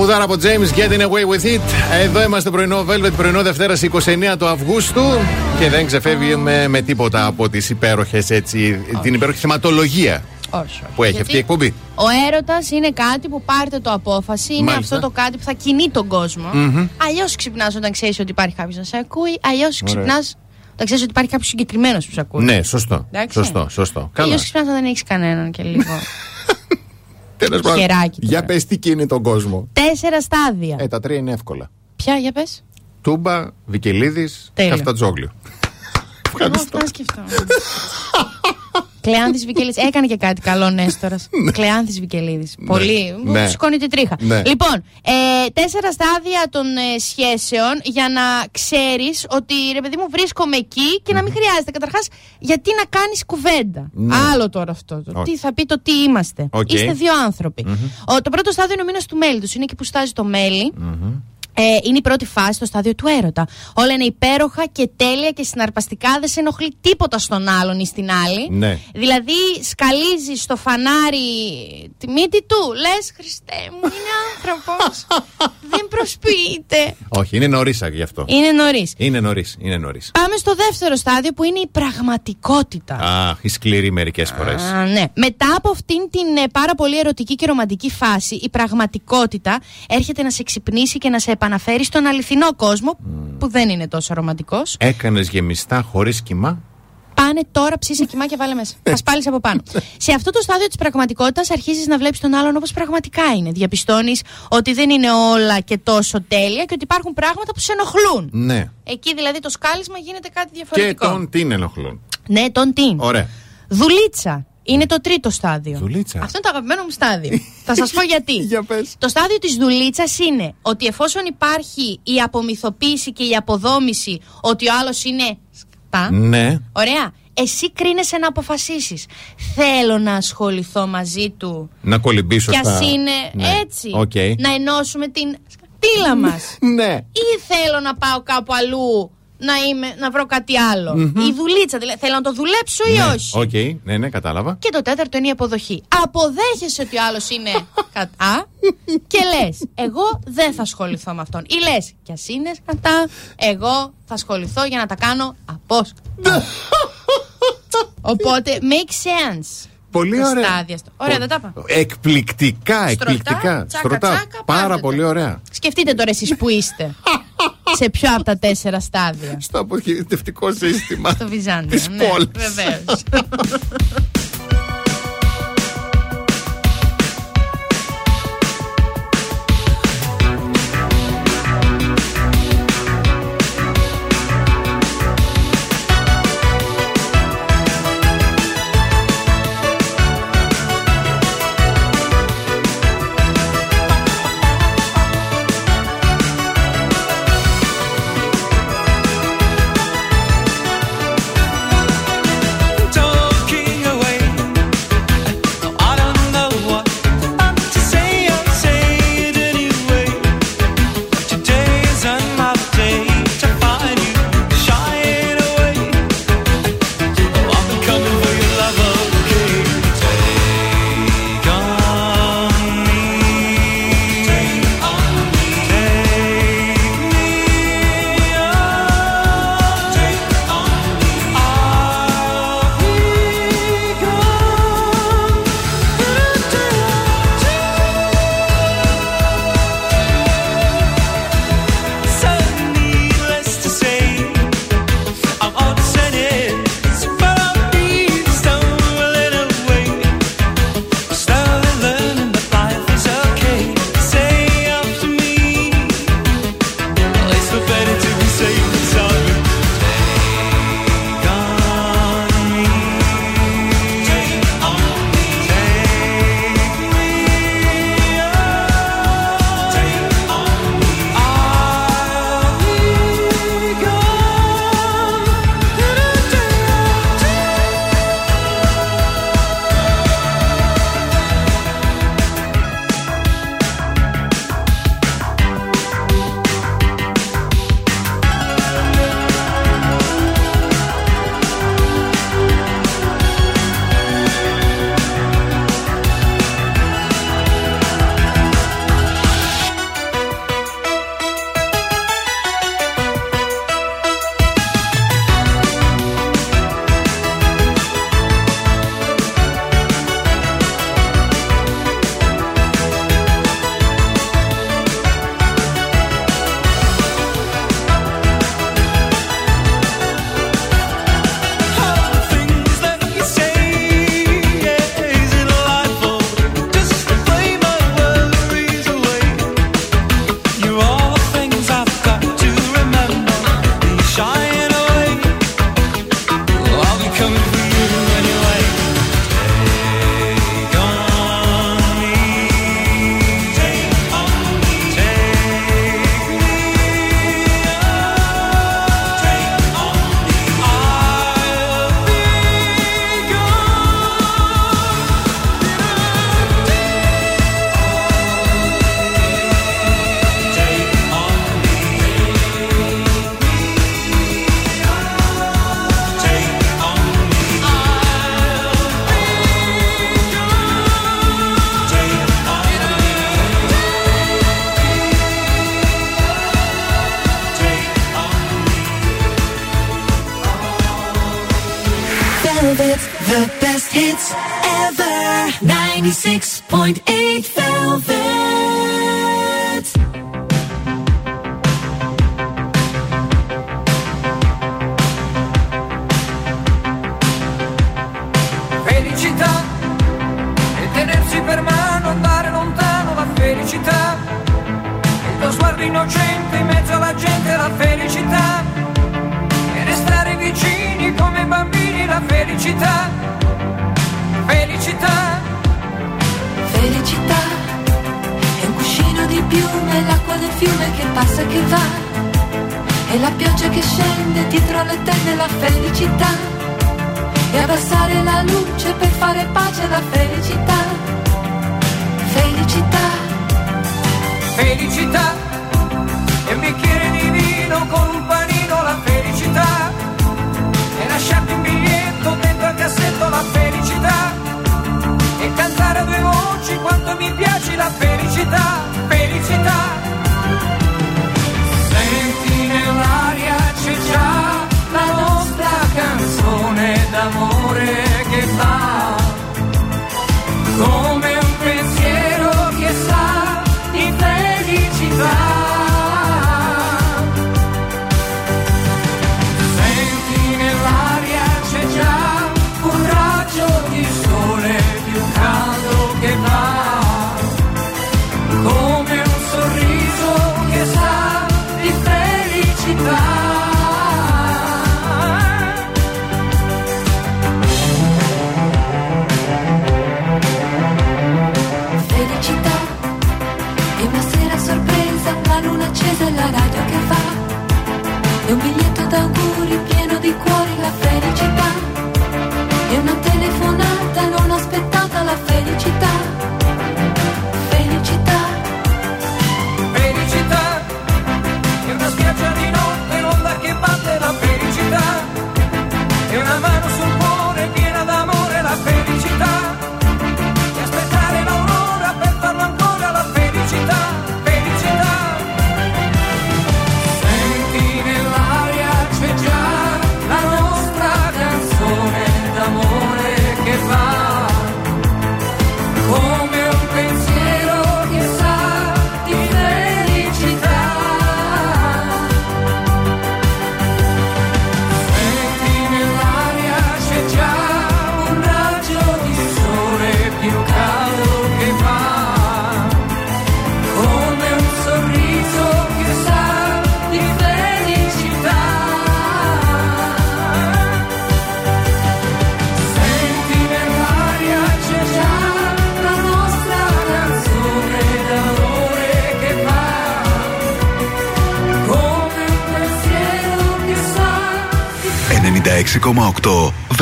Τραγουδάρα από James Getting Away with It. Εδώ είμαστε πρωινό Velvet, πρωινό Δευτέρα 29 του Αυγούστου. Και δεν ξεφεύγει με, με τίποτα από τις υπέροχες έτσι. την υπέροχη θεματολογία Όχι. που έχει Γιατί αυτή η εκπομπή. Ο έρωτας είναι κάτι που πάρτε το απόφαση. Είναι Μάλιστα. αυτό το κάτι που θα κινεί τον κόσμο. Μμμ. Αλλιώς ξυπνάς όταν ξέρεις ότι υπάρχει κάποιος να σε ακούει. Αλλιώς ξυπνάς όταν ξέρεις ότι υπάρχει κάποιος συγκεκριμένος που σε ακούει. Ναι, σωστό. Εντάξει. Σωστό, σωστό. Καλά. Αλλιώ ξυπνάς όταν δεν έχεις κανέναν και λίγο. Τέλος πάντων, χεράκι Για τώρα. πες τι κινεί τον κόσμο. Τέσσερα στάδια. Ε, τα τρία είναι εύκολα. Ποια, για πες. Τούμπα, Βικελίδης, Τέλεια. Καφτατζόγλιο. Εγώ αυτά σκεφτόμουν. Κλεάνθης Βικελίδης. Έκανε και κάτι καλό Νέστορας. Κλεάνθης Βικελίδης. Πολύ. Μου Ναι. σηκώνει τη τρίχα. Ναι. Λοιπόν, ε, τέσσερα στάδια των ε, σχέσεων για να ξέρεις ότι ρε παιδί μου βρίσκομαι εκεί και να μην χρειάζεται. Καταρχάς, γιατί να κάνεις κουβέντα; Ναι. Άλλο τώρα αυτό. Το Όχι. τι θα πει το τι είμαστε; Οκ. Είστε δύο άνθρωποι. Ο, το πρώτο στάδιο είναι ο μήνας του μέλη τους. Είναι εκεί που στάζει το μέλι. Ε, είναι η πρώτη φάση, το στάδιο του έρωτα. Όλα είναι υπέροχα και τέλεια και συναρπαστικά. Δεν σε ενοχλεί τίποτα στον άλλον ή στην άλλη. Ναι. Δηλαδή, σκαλίζει στο φανάρι τη μύτη του. Λες, Χριστέ μου, είναι άνθρωπος. Δεν προσποιείται. Όχι, είναι νωρίς γι' αυτό. Είναι νωρίς. Είναι νωρίς. Είναι νωρίς. Πάμε στο δεύτερο στάδιο που είναι η πραγματικότητα. Αχ, η σκληρή μερικές φορές. Α, ναι. Μετά από αυτήν την ε, πάρα πολύ ερωτική και ρομαντική φάση, η πραγματικότητα έρχεται να σε ξυπνήσει και να σε επαναφέρει στον αληθινό κόσμο, που δεν είναι τόσο ρομαντικός. Έκανες γεμιστά χωρίς κοιμά; Πάνε τώρα, ψήσε κοιμά και βάλε μέσα. Θα σπάλει από πάνω. σε αυτό το στάδιο της πραγματικότητας αρχίζεις να βλέπεις τον άλλον όπως πραγματικά είναι. Διαπιστώνεις ότι δεν είναι όλα και τόσο τέλεια και ότι υπάρχουν πράγματα που σε ενοχλούν. Ναι. Εκεί δηλαδή το σκάλισμα γίνεται κάτι Και διαφορετικό. τον την ενοχλούν. Ναι, τον τι. Ωραία. Δουλίτσα. Είναι το τρίτο στάδιο. Δουλίτσα. Αυτό είναι το αγαπημένο μου στάδιο. Θα σας πω γιατί. Για πες. Το στάδιο της δουλίτσας είναι ότι εφόσον υπάρχει η απομυθοποίηση και η αποδόμηση ότι ο άλλος είναι σκατά. Ναι. Ωραία. Εσύ κρίνεσαι να αποφασίσεις. Θέλω να ασχοληθώ μαζί του. Να κολυμπήσω Κι στα... ας είναι Ναι. έτσι. Οκ. Να ενώσουμε την σκατήλα μας. Ναι. ή θέλω να πάω κάπου αλλού να, είμαι, να βρω κάτι άλλο. Η δουλίτσα, δηλαδή. Θέλω να το δουλέψω ή Ναι. όχι; Οκ. Ναι, ναι, κατάλαβα. Και το τέταρτο είναι η αποδοχή. Αποδέχεσαι ότι ο άλλος είναι σκατά και λες: Εγώ δεν θα ασχοληθώ με αυτόν. Ή λες: Κι ας είναι σκατά, εγώ θα ασχοληθώ για να τα κάνω από. Οπότε, make sense. Πολύ τα ωραία. στάδια στο- Ωραία, δεν τα είπα. Εκπληκτικά, εκπληκτικά. τσάκα, τσάκα, Πάρα πάρτε πολύ το. ωραία. Σκεφτείτε τώρα εσείς που είστε. σε ποιο από τα τέσσερα στάδια. Στο αποχαιρετευτικό σύστημα. Στο Βυζάντιο. Της ναι,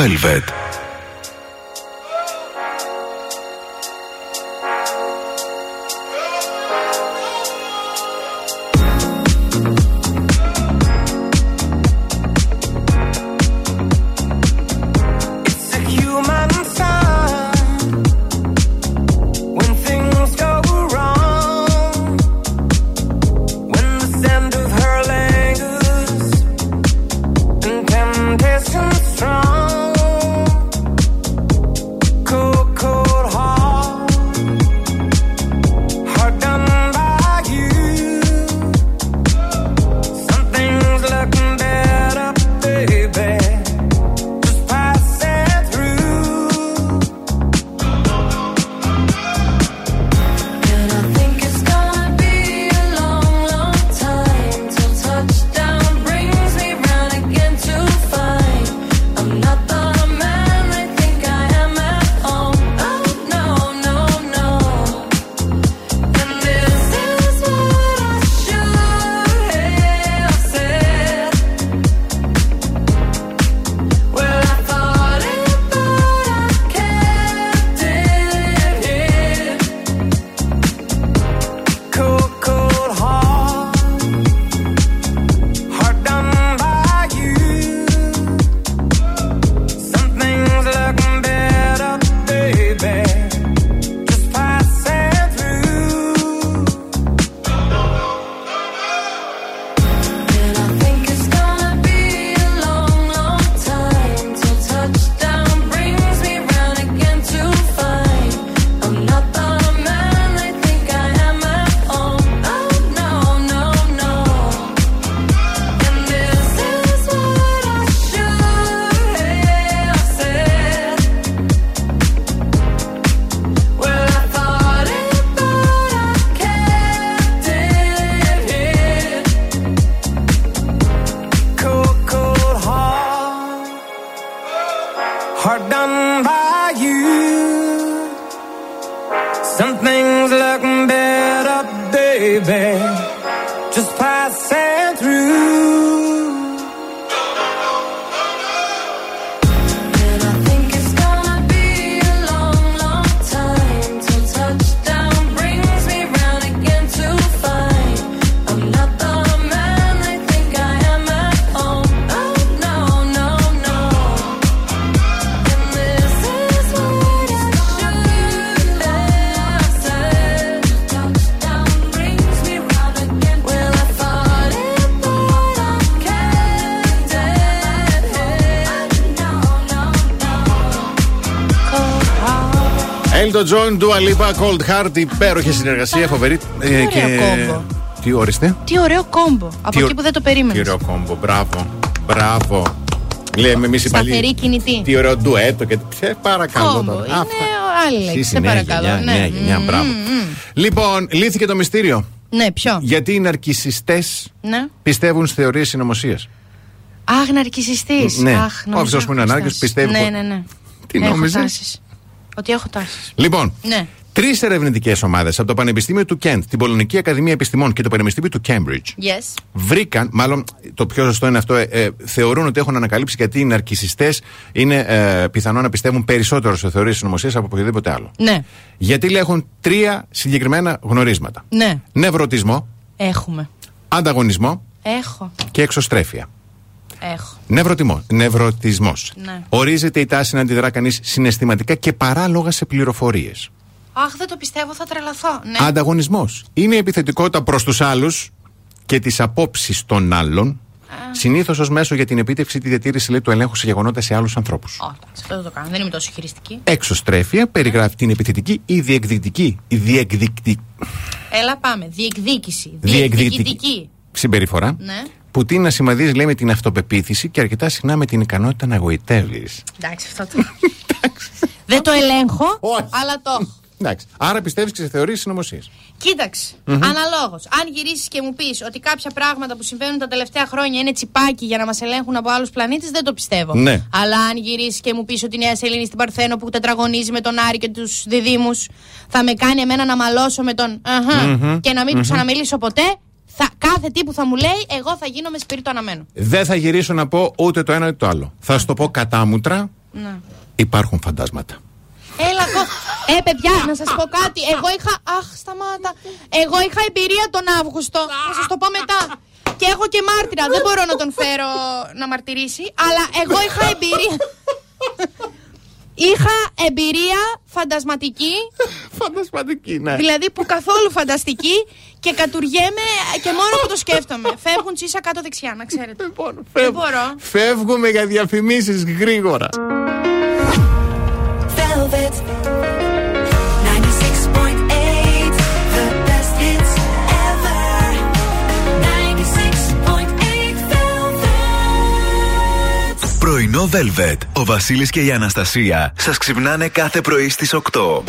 Velvet. Elton John, Dua Lipa, Cold Heart, υπέροχη συνεργασία, φοβερή. ε, ωραίο κόμπο. Τι ορίστε; Τι ωραίο κόμπο. Από Τι εκεί ω- που δεν το Τι περίμενε. ωραίο κόμπο, μπράβο. Μπράβο. Λέμε εμείς οι Σταθερή παλιοί. κινητή. Τι ωραίο ντουέτο και. Σε παρακαλώ Κόμπο. τώρα. Είναι Αυτά. άλλη Εσύ λέξη. είσαι Σε νέα παρακαλώ. γενιά, ναι. νέα γενιά, Μμμ, μπράβο. μμμ. Λοιπόν, λύθηκε το μυστήριο. Ναι, ποιο; Γιατί οι ναρκισιστές Ναι. πιστεύουν στις θεωρίες συνωμοσίας. Αχ, ναρκισιστής. Ναι. Αχ, νομίζω Όποιος που είναι έχω ανάρκης τάσεις. πιστεύει Ναι, πως- ναι, ναι. Τι Έχω νόμιζες; τάσεις. Ότι έχω τάσεις. Λοιπόν, Ναι. τρεις ερευνητικές ομάδες από το Πανεπιστήμιο του Κέντ, την Πολωνική Ακαδημία Επιστημών και το Πανεπιστήμιο του Cambridge Yes. βρήκαν, μάλλον το πιο σωστό είναι αυτό, ε, ε, θεωρούν ότι έχουν ανακαλύψει γιατί οι ναρκισιστές είναι ε, πιθανό να πιστεύουν περισσότερο σε θεωρίες συνωμοσίας από οποιοδήποτε άλλο. Ναι. Γιατί λέει έχουν τρία συγκεκριμένα γνωρίσματα. Ναι. Νευρωτισμό, Έχουμε. ανταγωνισμό Έχω. και εξωστρέφεια. Έχω. Νευρωτισμό. Νευρωτισμός. Ναι. Ορίζεται η τάση να αντιδρά κανείς συναισθηματικά και παράλογα σε πληροφορίες. Αχ, δεν το πιστεύω, θα τρελαθώ. Ναι. Ανταγωνισμός. Είναι η επιθετικότητα προς τους άλλους και τις απόψεις των άλλων. Συνήθως ως μέσο για την επίτευξη τη διατήρηση λέει, του ελέγχου σε γεγονότα σε άλλους ανθρώπους. Ω, εντάξει, αυτό δεν το κάνω. Δεν είμαι τόσο χειριστική. Εξωστρέφεια περιγράφει την επιθετική ή διεκδικητική. Η διεκδικτη... Έλα, πάμε. Διεκδίκηση. διεκδικητική Διεκδικητική. συμπεριφορά. Ναι. Που την να συμβαδίζει λέει με την αυτοπεποίθηση και αρκετά συχνά με την ικανότητα να γοητεύεις. Εντάξει, αυτό το. δεν το ελέγχω, Όχι. αλλά το έχω. Εντάξει. Άρα πιστεύεις και σε θεωρίε συνωμοσία. Κοίταξε, αναλόγως. Αν γυρίσεις και μου πεις ότι κάποια πράγματα που συμβαίνουν τα τελευταία χρόνια είναι τσιπάκι για να μας ελέγχουν από άλλους πλανήτες, δεν το πιστεύω. Ναι. Αλλά αν γυρίσεις και μου πεις ότι η Νέα Σελήνη στην Παρθένο που τετραγωνίζει με τον Άρη και τους διδήμου θα με κάνει εμένα να μαλώσω με τον αχα, και να μην τους ξαναμιλήσω ποτέ, θα, κάθε τι που θα μου λέει, εγώ θα γίνω με σπίρτο αναμένο. Δεν θα γυρίσω να πω ούτε το ένα ούτε το άλλο. Θα σου το πω κατάμουτρα. Ναι. Υπάρχουν φαντάσματα. Έλα εγώ. Ε, παιδιά, να σας πω κάτι. Εγώ είχα. Αχ, σταμάτα. Εγώ είχα εμπειρία τον Αύγουστο. Θα σας το πω μετά. Και έχω και μάρτυρα. Δεν μπορώ να τον φέρω να μαρτυρήσει. Αλλά εγώ είχα εμπειρία. Είχα εμπειρία φαντασματική, Φαντασματική, ναι. δηλαδή που καθόλου φανταστική και κατουργέμαι και μόνο που το σκέφτομαι. Φεύγουν τσίσα κάτω δεξιά, να ξέρετε. Δεν μπορώ. Φεύγουμε για διαφημίσεις γρήγορα. Velvet 96.8 The best hits ever 96.8 Velvet Πρωινό Velvet. Ο Βασίλης και η Αναστασία σας ξυπνάνε κάθε πρωί στις 8.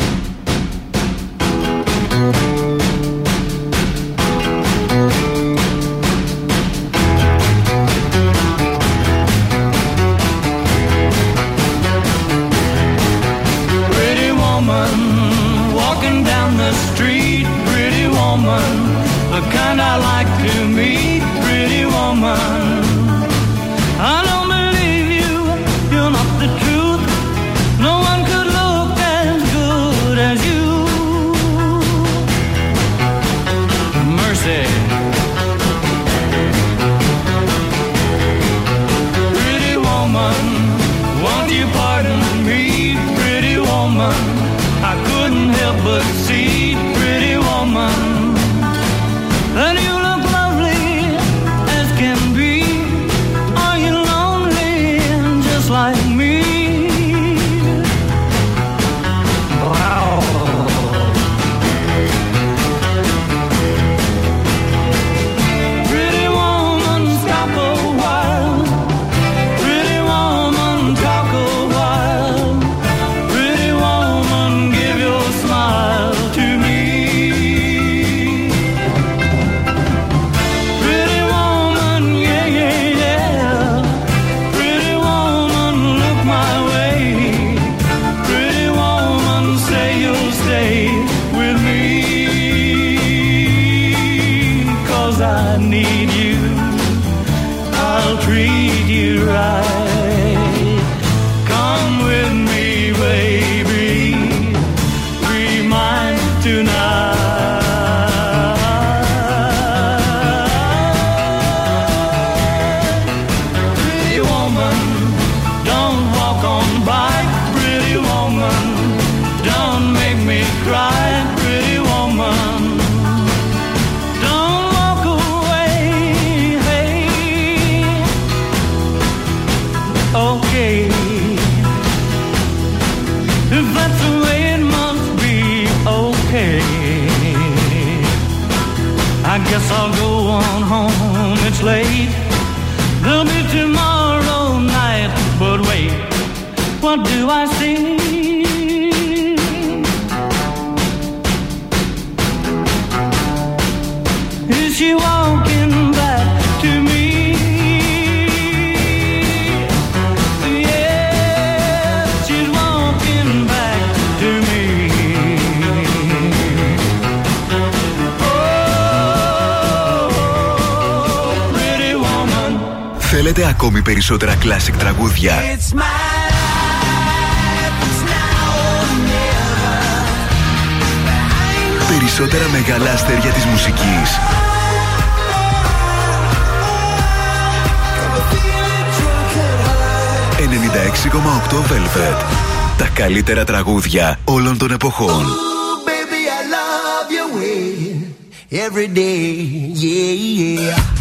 κλασικ τραγούδια. It's my. Περισσότερα μεγάλα αστέρια της μουσικής. 96,8 Velvet. Τα καλύτερα τραγούδια όλων των εποχών. Ooh, baby, I love your way. Every day, yeah, yeah.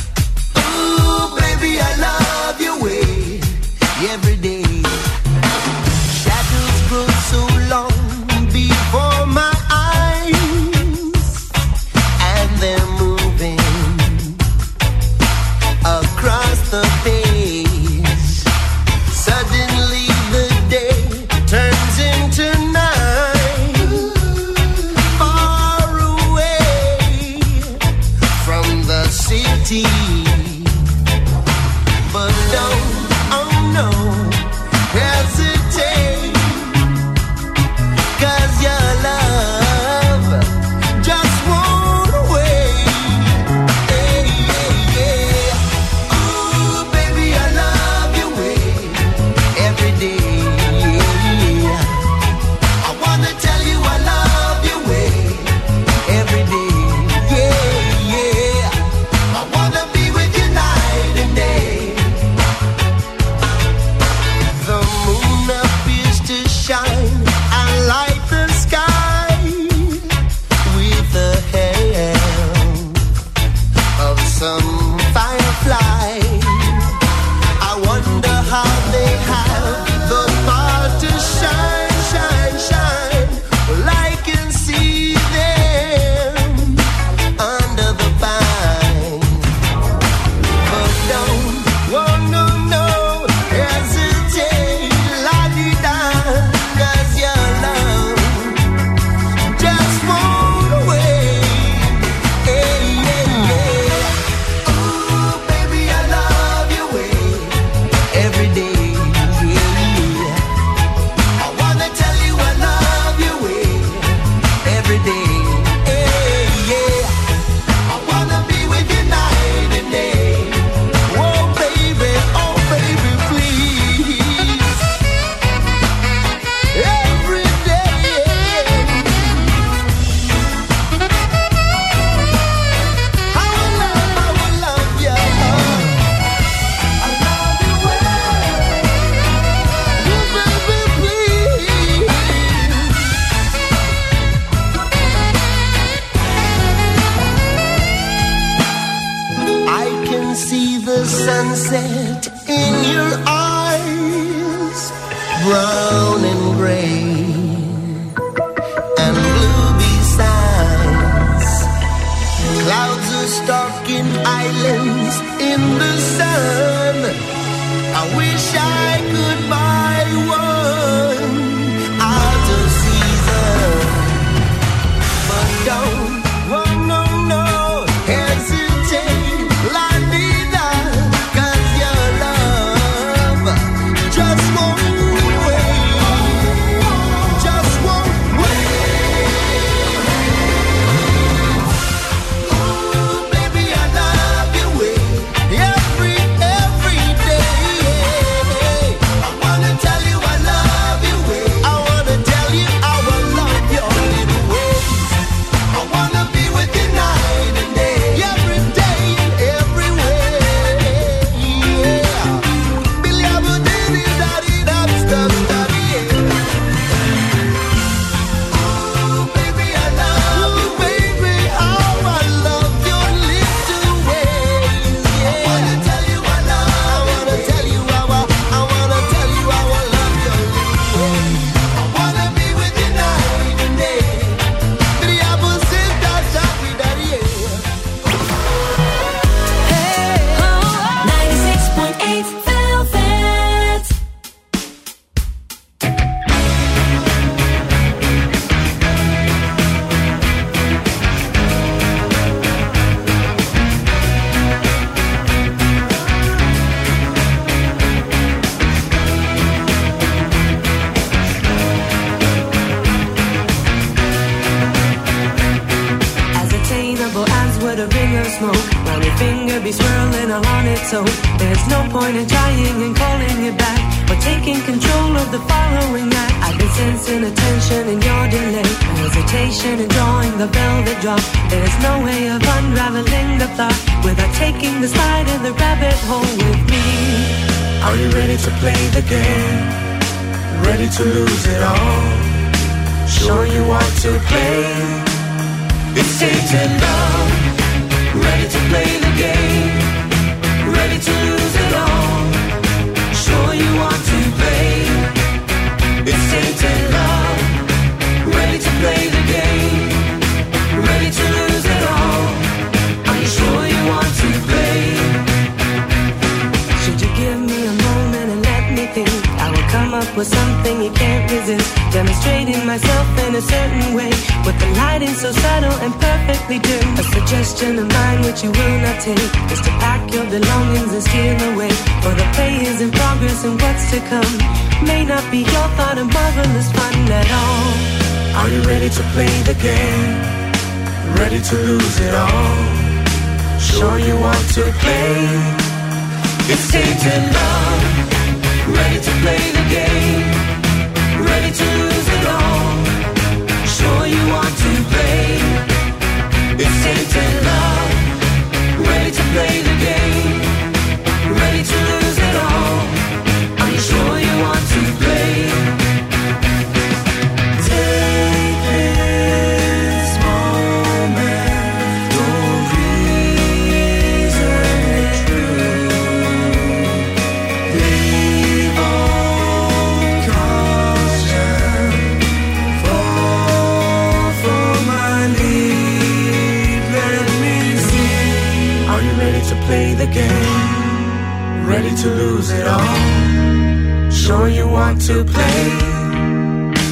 Ready to lose it all? Sure you want to play?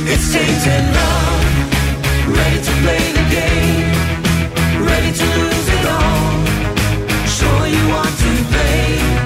It's taking love. Ready to play the game. Ready to lose it all. Sure you want to play.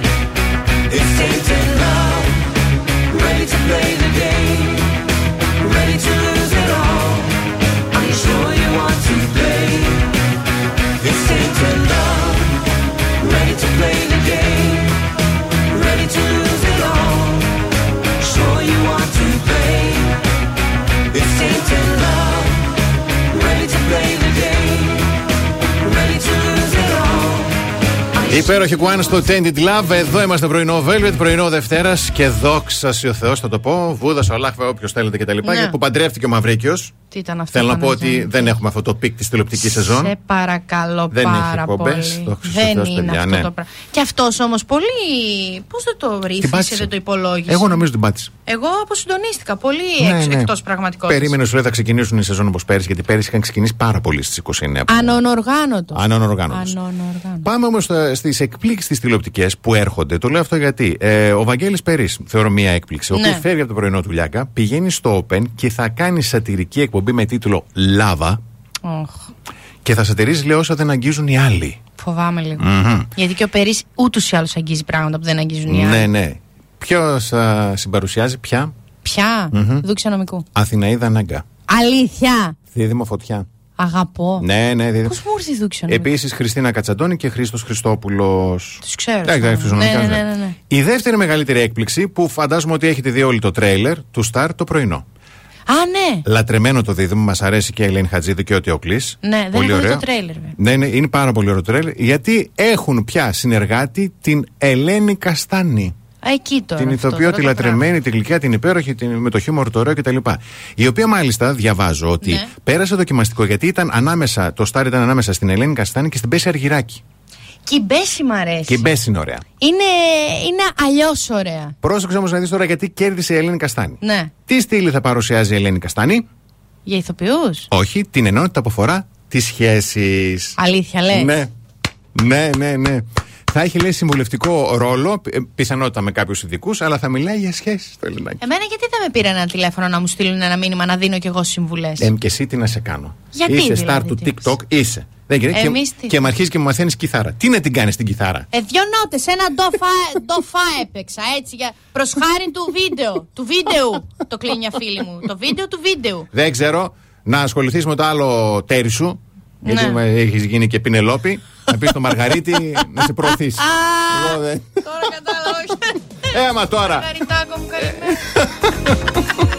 Υπέροχη Κουάν στο Tainted Love. Εδώ είμαστε πρωινό Velvet, πρωινό Δευτέρας και δόξα τω Θεώ, θα το πω. Βούδας, ο Γιαχβέ, όποιος θέλετε κτλ. Ναι. Που παντρεύτηκε ο Μαυρίκιος. Τι ήταν αυτό. Θέλω να πω Παναγία ότι μου; δεν έχουμε αυτό το peak της τηλεοπτικής σεζόν. Σε παρακαλώ Δεν έχει πάρα εκπομπές, πολύ. δόξα τω Δεν Θεώ, είναι παιδιά, αυτό ναι. το πράγμα. Και αυτός όμως πολύ. Πώς δεν το ρύθμισε, πάτησε. δεν το υπολόγισε. Εγώ νομίζω την πάτησε. Εγώ αποσυντονίστηκα πολύ Ναι, εξ, ναι. εκτός πραγματικότητας. Περίμενε, σου λέει θα ξεκινήσουν οι σεζόν όπως πέρυσι, γιατί πέρυσι είχαν ξεκινήσει πάρα πολύ στις 29. Ανονοργάνωτος. Ανονοργάνωτος. Ανονοργάνωτος. Πάμε όμως στις εκπλήξεις τι τηλεοπτικές που έρχονται. Το λέω αυτό γιατί ε, ο Βαγγέλης Περίς, θεωρώ μία έκπληξη, ο Ναι. οποίος φεύγει από το πρωινό του Λιάκα, πηγαίνει στο Open και θα κάνει σατυρική εκπομπή με τίτλο Λάβα Οχ, και θα σατυρίζει, λέει, όσα δεν αγγίζουν οι άλλοι. φοβάμαι λίγο. Μμμ. Γιατί και ο Περίς ούτως ή άλλως αγγίζει πράγματα που δεν αγγίζουν οι άλλοι. Ναι, ναι. Ποιος συμπαρουσιάζει πια Πια, Μμμ. δούξα νομικού. Αθηναίδα Νάγκα. Αλήθεια; Δίδυμο Φωτιά. Αγαπώ. Ναι, ναι, δίδυμο. Πώς μου ήρθες η δούξα νομικού. Επίσης Χριστίνα Κατσαντώνη και Χρήστος Χριστόπουλος. Τους ξέρω. Εντάξει, εντάξει, τους ναι, ναι, νομικούς, ναι, ναι. ναι, ναι. Η δεύτερη μεγαλύτερη έκπληξη που φαντάζομαι ότι έχετε δει όλοι το τρέιλερ του Star το πρωινό. Α, ναι. Λατρεμένο το δίδυμο, μας αρέσει και η Ελένη Χατζίδου και ο Τεοκλή. Ναι, δεν πολύ έχω δει ωραίο. το τρέιλερ, βέβαια. Ναι, ναι, είναι πάρα πολύ ωραίο το τρέιλερ. Γιατί έχουν πια συνεργάτη την Ελένη Καστάνη. Α, εκεί τώρα. την αυτό, ηθοποιό, τώρα τη το λατρεμένη, τη γλυκιά, την υπέροχη, την, με το χιούμορ το ωραίο κτλ. Η οποία μάλιστα διαβάζω ότι Ναι. πέρασε δοκιμαστικό γιατί ήταν ανάμεσα, το Star ήταν ανάμεσα στην Ελένη Καστάνη και στην Πέση Αργυράκη. Και η Μπέση μ' αρέσει. Και η Μπέση είναι ωραία. Είναι, είναι αλλιώς ωραία. Πρόσεξε όμως να δεις τώρα γιατί κέρδισε η Ελένη Καστάνη. Ναι. Τι στήλη θα παρουσιάζει η Ελένη Καστάνη, Για ηθοποιούς; Όχι, την ενότητα που αφορά τις σχέσεις. Αλήθεια, λες; Ναι. Ναι, ναι, ναι. Θα έχει λέει συμβουλευτικό ρόλο, ε, πιθανότητα με κάποιους ειδικούς, αλλά θα μιλάει για σχέσεις το Ελληνάκι. Εμένα γιατί δεν με πήρε ένα τηλέφωνο να μου στείλουν ένα μήνυμα να δίνω κι εγώ συμβουλές; Εμ και εσύ τι να σε κάνω; Γιατί είσαι δηλαδή, star του τι TikTok, είσαι. Δεν γίνεται. Εμείς Και, τι και με αρχίζεις και μου μαθαίνεις κιθάρα. Τι να την κάνεις την κιθάρα; Ε, δυο νότες, ένα ντοφά, ντοφά έπαιξα έτσι για προς χάρη του βίντεο. Του βίντεο το κλείνει μια φίλη μου. Το βίντεο του βίντεο. Δεν ξέρω να ασχοληθείς με το άλλο τέρι σου. Γιατί ναι. έχεις γίνει και πινελόπη. να πεις στο Μαργαρίτη να σε προωθήσει. Εγώ. Τώρα κατάλαβα. Ε, όχι. Έμα τώρα.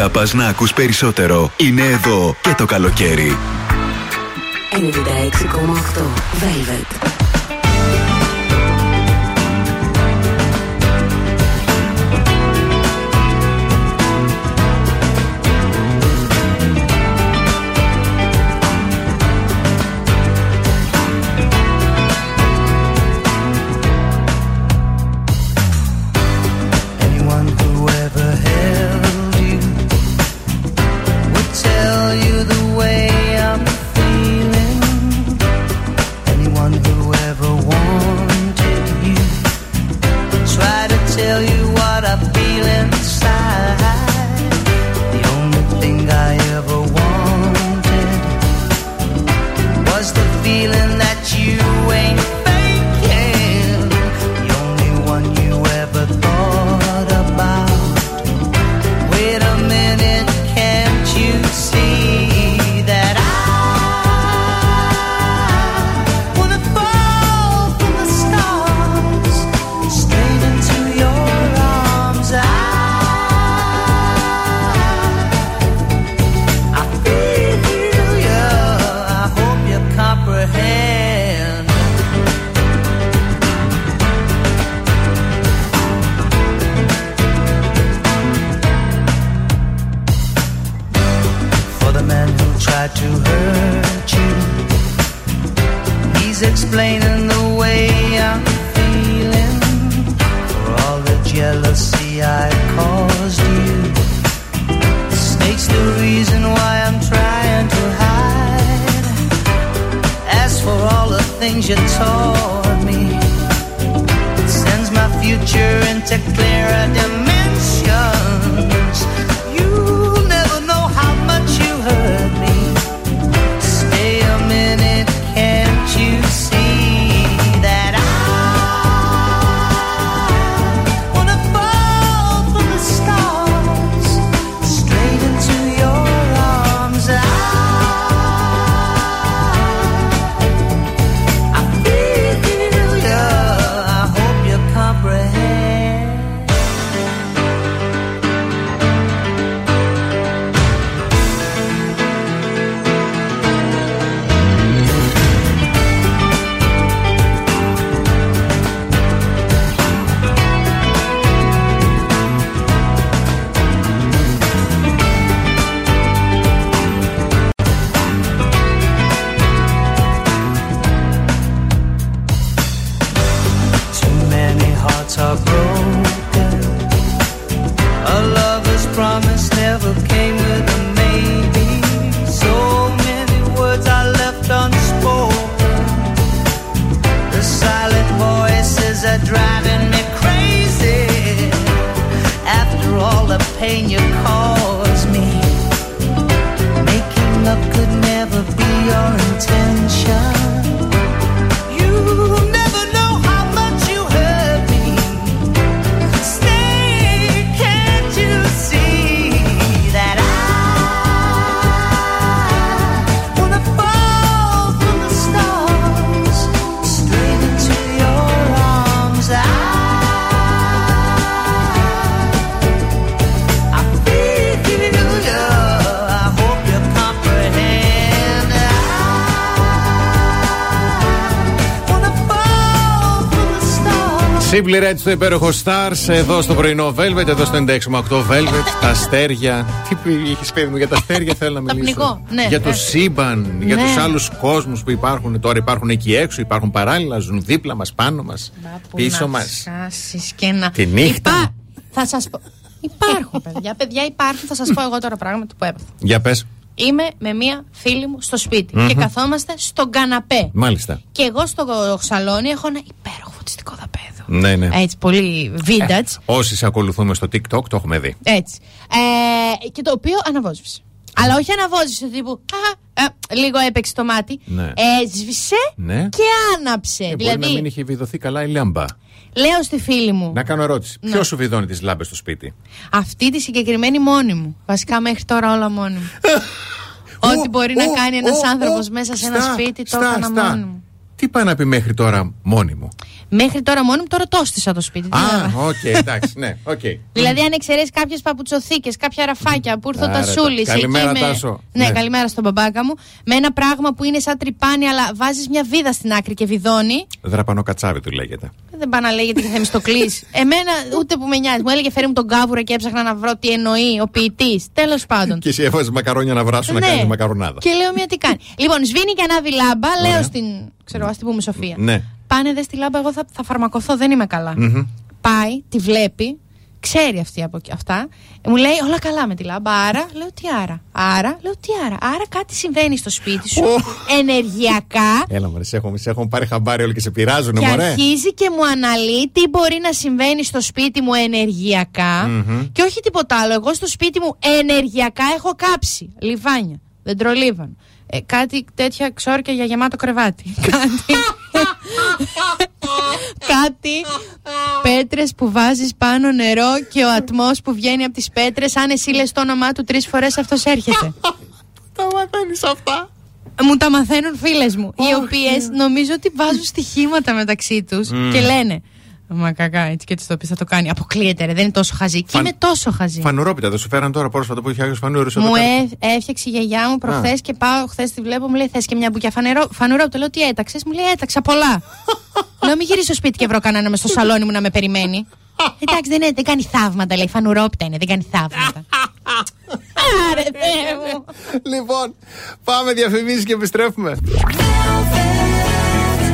αγαπάς να ακούς περισσότερο είναι εδώ και το καλοκαίρι. 96,8 Velvet. Simply Red στο υπέροχο Stars, εδώ στο πρωινό Velvet, εδώ στο 96,8 Velvet, τα αστέρια. Τι είχε παιδί μου για τα αστέρια, θέλω να μιλήσω. Καπνικό, ναι. Για το Ναι. σύμπαν, για Ναι. τους άλλους κόσμους που υπάρχουν. Τώρα υπάρχουν εκεί έξω, υπάρχουν παράλληλα, ζουν δίπλα μας, πάνω μας, πίσω μας. Σκάσεις και να. Τη νύχτα. Υπά- Θα σας πω. Υπάρχουν παιδιά. Παιδιά υπάρχουν. Θα σας πω εγώ τώρα πράγματα που έπαθα. Για πες. Είμαι με μία φίλη μου στο σπιτι Μμμ. και καθόμαστε στον καναπέ. Μάλιστα. Και εγώ στο σαλόνι έχω ένα υπέροχο φωτιστικό δαπέδο. Ναι, ναι. Έτσι, πολύ vintage. Όσοι σε ακολουθούμε στο TikTok το έχουμε δει. Έτσι. Ε, και το οποίο αναβόζευσε. Αλλά όχι αναβόζευσε τύπου. «Αχα, ε, λίγο έπαιξε το μάτι. Ναι. Έσβησε Ναι. και άναψε. Ε, μπορεί δηλαδή, να μην είχε βιδωθεί καλά η λάμπα. λέω στη φίλη μου, Να κάνω ερώτηση. Ναι. Ποιος σου βιδώνει τις λάμπες στο σπίτι; αυτή τη συγκεκριμένη μόνη μου. Βασικά μέχρι τώρα όλα μόνη μου. Ό,τι μπορεί να ω, κάνει ένας ω, άνθρωπος ω, μέσα σε ένα στα, σπίτι, το στα, έκανα στα. μόνη μου. Τι πάει να πει μέχρι τώρα μόνη μου; Μέχρι τώρα μόνη μου, τώρα το έστησα το σπίτι. τι να- Α, οκ, εντάξει, ναι, οκ. Δηλαδή, αν εξαιρέσεις κάποιες παπουτσοθήκες, κάποια ραφάκια που ήρθε ο Άρα, Τασούλης. τα- καλημέρα, Τάσο. Ναι, Ναι. καλημέρα στον μπαμπάκα μου. Με ένα πράγμα που είναι σαν τρυπάνι, αλλά βάζεις μια βίδα στην άκρη και βιδώνει. Δραπανοκατσάβιδο λέγεται. Δεν πάει να λέγεται και Θεμιστοκλή. Εμένα ούτε που με νοιάζει. Μου έλεγε φέρε μου τον κάβουρα και έψαχνα να βρω τι εννοεί ο ποιητής. Τέλος πάντων. Και εσύ έβαζες μακαρόνια να βράσουν να Ναι. κάνεις μακαρονάδα. Και λέω μια τι κάνει. λοιπόν, σβήνει και ανάβει λάμπα. Ωραία. Λέω στην. ξέρω, ας την πούμε Σοφία. Ναι. Πάνε δε στη λάμπα, εγώ θα, θα φαρμακοθώ, δεν είμαι καλά. Μμμ. Πάει, τη βλέπει, ξέρει αυτή από εκεί- αυτά. Ε, Μου λέει όλα καλά με τη λάμπα. Άρα, λέω τι άρα. Άρα, λέω τι άρα. Άρα κάτι συμβαίνει στο σπίτι σου ενεργειακά. Έλα, μωρέ, σε έχουν, σε έχουν πάρει χαμπάρι όλοι και σε πειράζουν, Και μωρέ. αρχίζει και μου αναλύει τι μπορεί να συμβαίνει στο σπίτι μου ενεργειακά. Μμμ. Και όχι τίποτα άλλο. Εγώ στο σπίτι μου ενεργειακά έχω κάψει λιβάνια, δεντρολίβαν. Ε, κάτι τέτοια ξόρκια για γεμάτο κρεβάτι. κάτι. κάτι πέτρες που βάζεις πάνω νερό και ο ατμός που βγαίνει από τις πέτρες αν εσύ λες το όνομά του τρεις φορές αυτός έρχεται. Τα μαθαίνεις αυτά. Μου τα μαθαίνουν φίλες μου, οι οποίες νομίζω ότι βάζουν στοιχήματα μεταξύ τους Μμμ. και λένε Μα κακά, έτσι και έτσι το πεις, θα το κάνει. Αποκλείεται, ρε, δεν είναι τόσο χαζή. Και Φαν- είμαι τόσο χαζή. Φανουρόπιτα, δεν σου φέραν τώρα πρόσφατα που είχε Άγιος Φανούρης εδώ Μου κάτω. ε, έφτιαξε η γιαγιά μου προχθές Α. και πάω χθες τη βλέπω. Μου λέει: Θες και μια μπουκιά φανερό, φανουρόπιτα. Λέω: Τι έταξες; Μου λέει: Έταξα πολλά. Λέω: Μην γυρίσει στο σπίτι και βρω κανένα μες στο σαλόνι μου να με περιμένει. Εντάξει, δεν, είναι, δεν κάνει θαύματα, λέει. Φανουρόπιτα είναι, δεν κάνει θαύματα. Άρε, Θεέ μου. Λοιπόν, πάμε διαφημίσεις και επιστρέφουμε.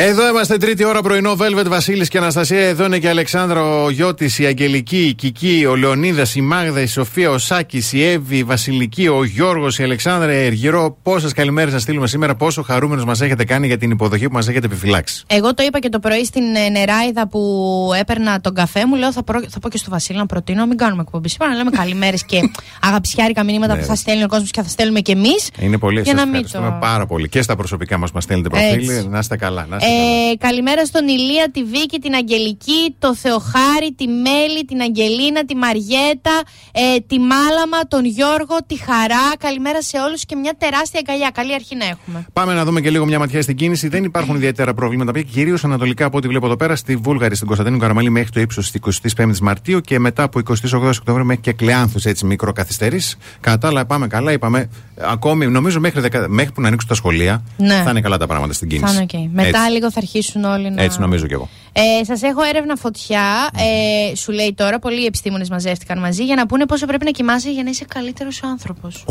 Εδώ είμαστε τρίτη ώρα πρωινό Velvet Βασίλης και Αναστασία. Εδώ είναι και η Αλεξάνδρα, ο Γιώτης, η Αγγελική, η Κική, ο Λεωνίδας, η Μάγδα, η Σοφία, ο Σάκης, η Εύη, η Βασιλική, ο Γιώργος, η Αλεξάνδρα, η Εργυρό. Πόσες καλημέρες σας στείλουμε σήμερα, πόσο χαρούμενος μας έχετε κάνει για την υποδοχή που μας έχετε επιφυλάξει. Εγώ το είπα και το πρωί στην ε, Νεράιδα που έπαιρνα τον καφέ μου. Λέω: Θα, προ... θα πω και στο Βασίλη να προτείνω, μην κάνουμε εκπομπή σήμερα. Να λέμε καλημέρες και αγαπησιάρικα μηνύματα Ναι, που ρε. θα στέλνει ο κόσμος και θα στέλνουμε κι εμείς. Είναι πολύ Για σας να μην ευχαριστούμε το- πάρα πολύ. Και στα προσωπικά μας μας στέλνετε Έτσι. προφίλ. Να είστε καλά. Να είστε Ε, καλημέρα στον Ηλία, τη Βίκη, την Αγγελική, το Θεοχάρη, τη Μέλη, την Αγγελίνα, τη Μαριέτα, ε, τη Μάλαμα, τον Γιώργο, τη Χαρά. Καλημέρα σε όλους και μια τεράστια αγκαλιά. Καλή αρχή να έχουμε. Πάμε να δούμε και λίγο μια ματιά στην κίνηση. Δεν υπάρχουν ιδιαίτερα προβλήματα πια, κυρίως ανατολικά από ό,τι βλέπω εδώ πέρα, στη Βούλγαρη, στην Κωνσταντίνου Καραμαλή μέχρι το ύψος της 25η Μαρτίου και μετά από 28 Οκτωβρίου μέχρι και κλεάνθους έτσι μικροκαθυστερήσει. Κατά τα άλλα, πάμε καλά. Είπαμε ε, ακόμη, νομίζω μέχρι, δεκα- μέχρι που να ανοίξουν τα σχολεία Ναι. θα είναι καλά τα πράγματα στην κίνηση. Θα είναι οκ. Μετά Έτσι. Λίγο θα αρχίσουν όλοι να. Έτσι νομίζω κι εγώ. Ε, Σας έχω έρευνα φωτιά. Ε, σου λέει τώρα, πολλοί επιστήμονες μαζεύτηκαν μαζί για να πούνε πόσο πρέπει να κοιμάσαι για να είσαι καλύτερος άνθρωπος.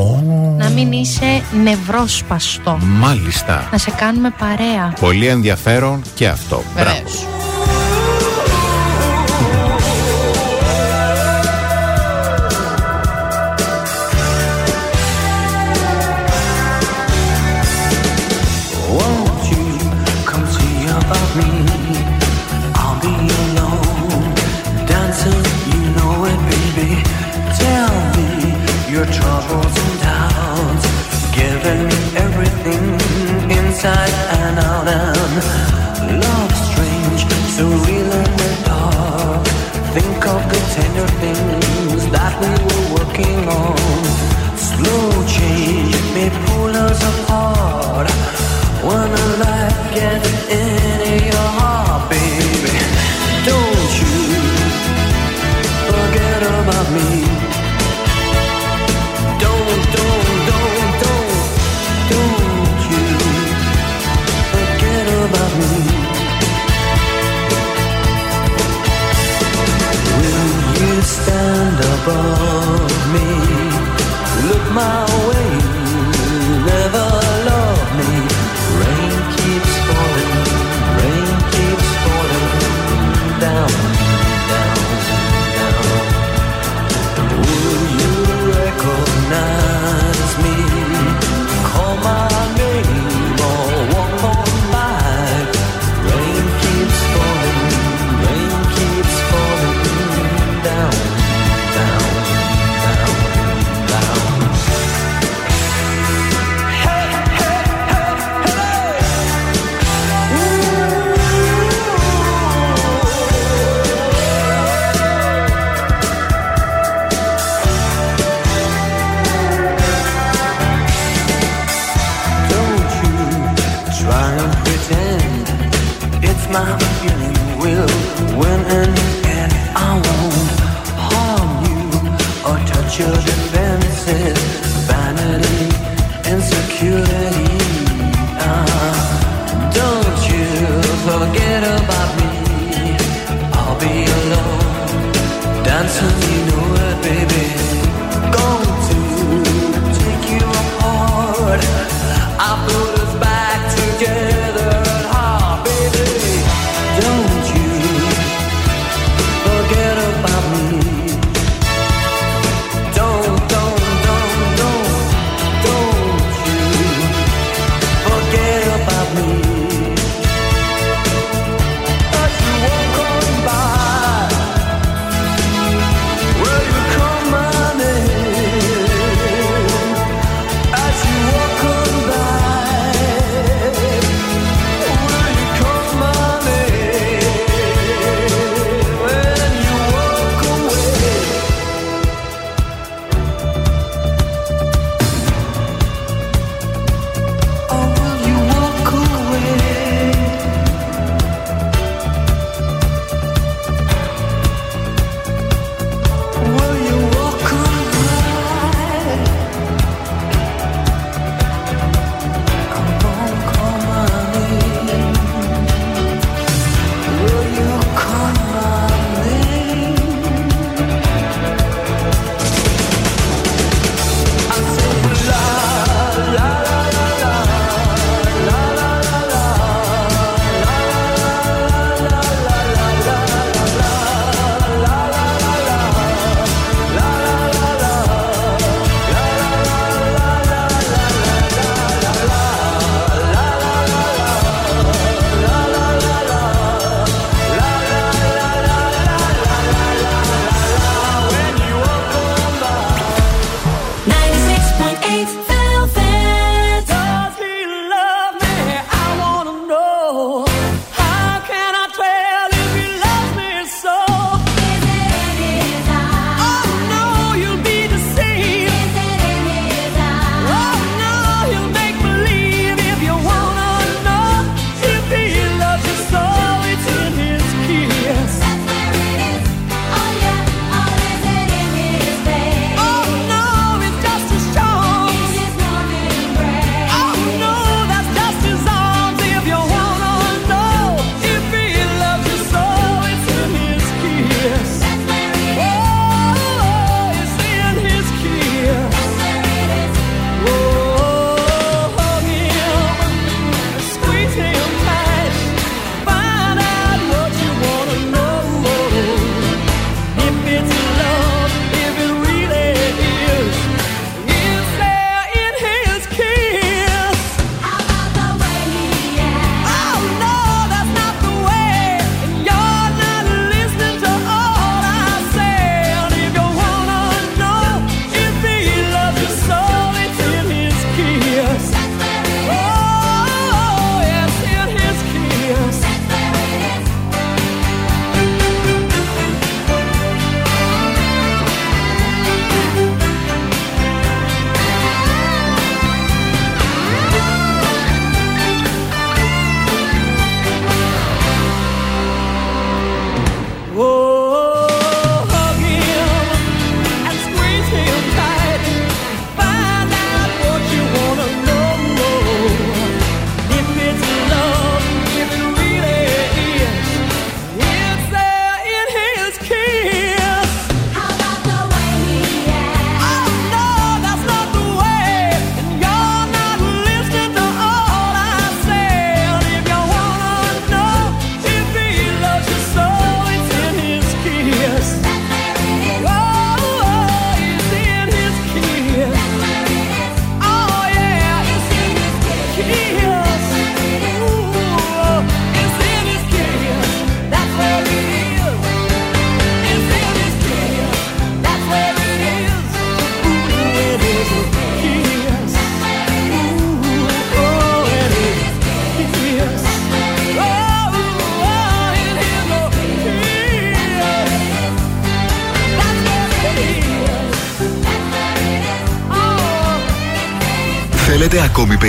Να μην είσαι νευρόσπαστο. Μάλιστα. Να σε κάνουμε παρέα. Πολύ ενδιαφέρον και αυτό. Μπράβο. Βεβαίως. Won't hard when life gets your heart, baby. Don't you forget about me. Don't, don't, don't, don't, don't you forget about me. Will you stand above me? Look my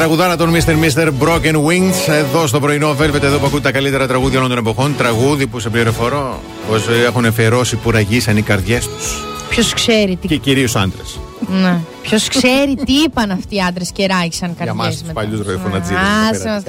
Τραγούδανα των Mr. Mr. Broken Wings εδώ στο πρωινό Velvet, εδώ που ακούτε τα καλύτερα τραγούδια όλων των εποχών. Τραγούδι που σε πληροφορώ πως έχουν εφερώσει που ραγίσαν οι καρδιές τους. Ποιος ξέρει τι. Και κυρίως άντρες. Ναι. Ποιος ξέρει τι είπαν αυτοί οι άντρες και ράγισαν καρδιέ. Για εμά τους παλιούς ρεφονατζίδε. Α,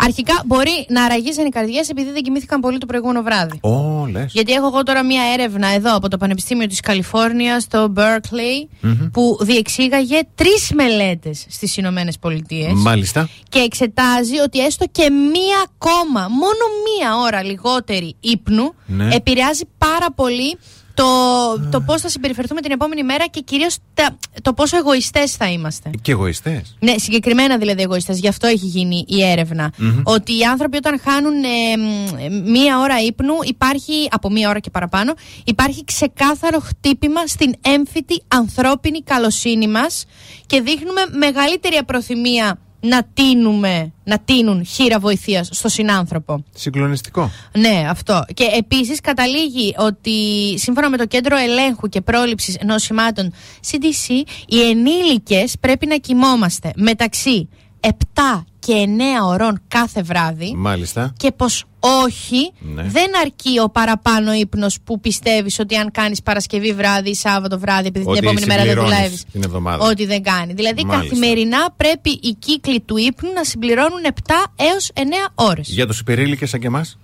Αρχικά μπορεί να αραγίσαν οι καρδιές επειδή δεν κοιμήθηκαν πολύ το προηγούμενο βράδυ. Ω, λες. Γιατί έχω εγώ τώρα μία έρευνα εδώ από το Πανεπιστήμιο της Καλιφόρνιας στο Berkeley που διεξήγαγε τρεις μελέτες στις Ηνωμένες Πολιτείες Μάλιστα. και εξετάζει ότι έστω και μία ακόμα, μόνο μία ώρα λιγότερη ύπνου Ναι. επηρεάζει πάρα πολύ το, το πώς θα συμπεριφερθούμε την επόμενη μέρα και κυρίως τα- το πόσο εγωιστές θα είμαστε. Και εγωιστές. Ναι, συγκεκριμένα δηλαδή εγωιστές. Γι' αυτό έχει γίνει η ερευνα Ότι οι άνθρωποι όταν χάνουν ε, μ, μία ώρα ύπνου, υπάρχει, από μία ώρα και παραπάνω, υπάρχει ξεκάθαρο χτύπημα στην έμφυτη ανθρώπινη καλοσύνη μας και δείχνουμε μεγαλύτερη απροθυμία να τίνουμε, να τίνουν χείρα βοηθείας στο συνάνθρωπο. Συγκλονιστικό. Ναι, αυτό. Και επίσης καταλήγει ότι σύμφωνα με το Κέντρο Ελέγχου και Πρόληψης Νοσημάτων CDC, οι ενήλικες πρέπει να κοιμόμαστε μεταξύ 7 και 9 ωρών κάθε βράδυ. Μάλιστα. Και πως όχι, Ναι. δεν αρκεί ο παραπάνω ύπνος που πιστεύεις ότι αν κάνεις Παρασκευή βράδυ ή Σάββατο βράδυ, επειδή Ότι την επόμενη μέρα δεν συμπληρώνεις δουλεύεις, την εβδομάδα. ότι δεν κάνει. Δηλαδή Μάλιστα. καθημερινά πρέπει οι κύκλοι του ύπνου να συμπληρώνουν 7 έως 9 ώρες. Για τους υπερήλικες σαν και εμάς;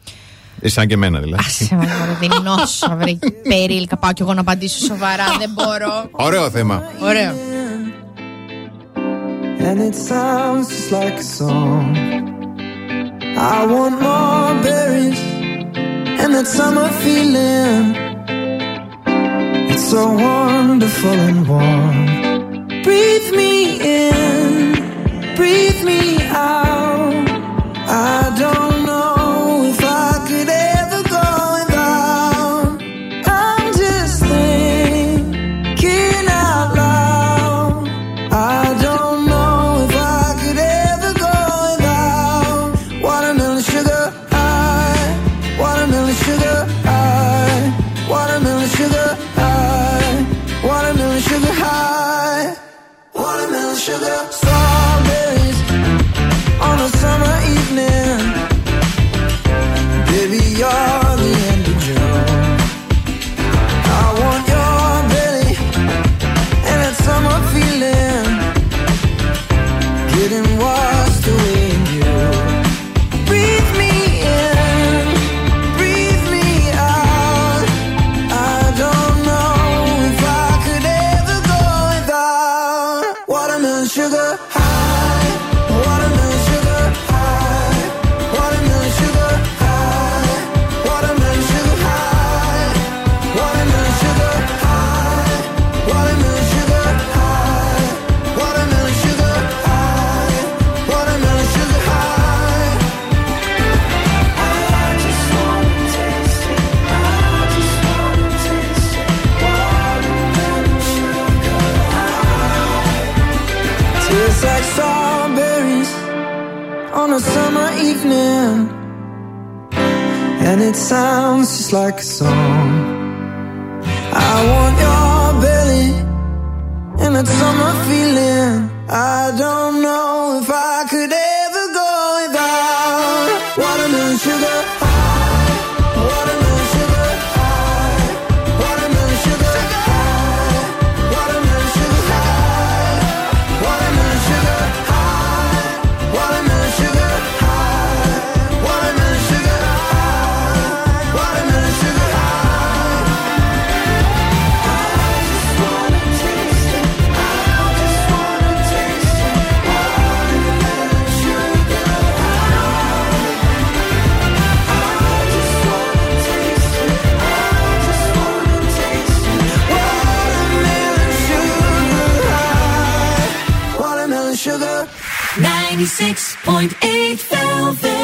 Ε, σαν και εμένα δηλαδή. Άσε με μωρέ, δεν είναι όσο βρε περίλκα πάω κι εγώ να απαντήσω σοβαρά, δεν μπορώ. Ωραίο θέμα. Ωραίο. And it sounds just like a song. I want more berries and that summer feeling. It's so wonderful and warm. Breathe me in, breathe me out. I don't it sounds just like a song. I want your belly and that summer feeling. I don't know if I sugar. 96.8 Velvet.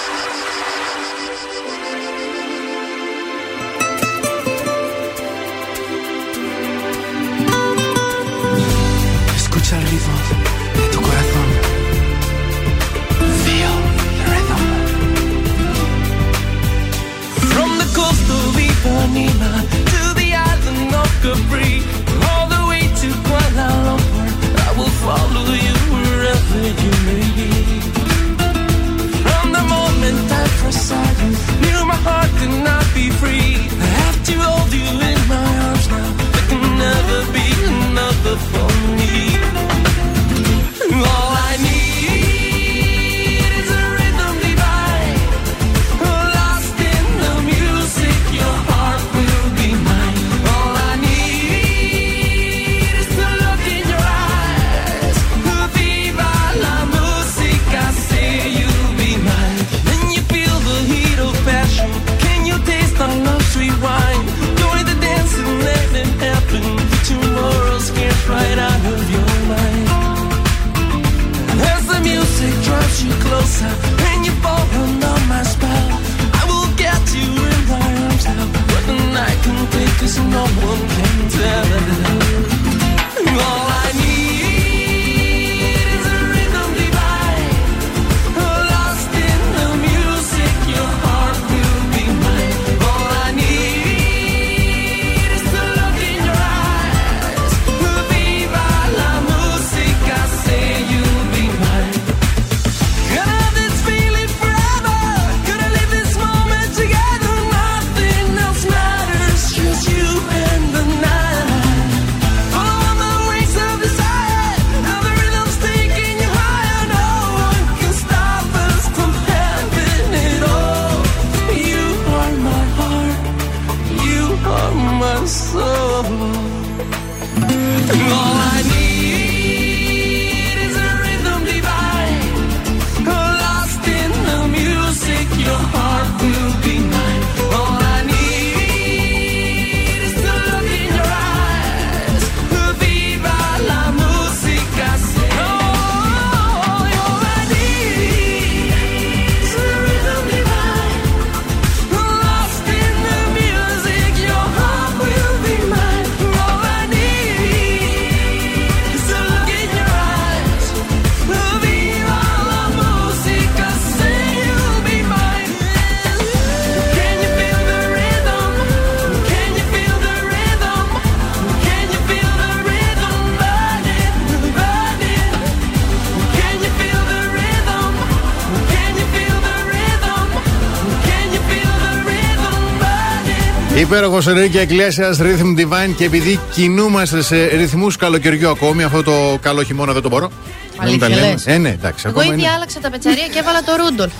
Υπέροχο Ενρίκη Εκκλέσια, Rhythm Divine και επειδή κινούμαστε σε ρυθμούς καλοκαιριού ακόμη, αυτό το καλό χειμώνα δεν το μπορώ. Να μην τα Αλήθεια λέμε. λες; Ε, ναι, εντάξει. Εγώ ακόμα ήδη είναι. άλλαξα τα πετσαρία και έβαλα το Ρούντολφ.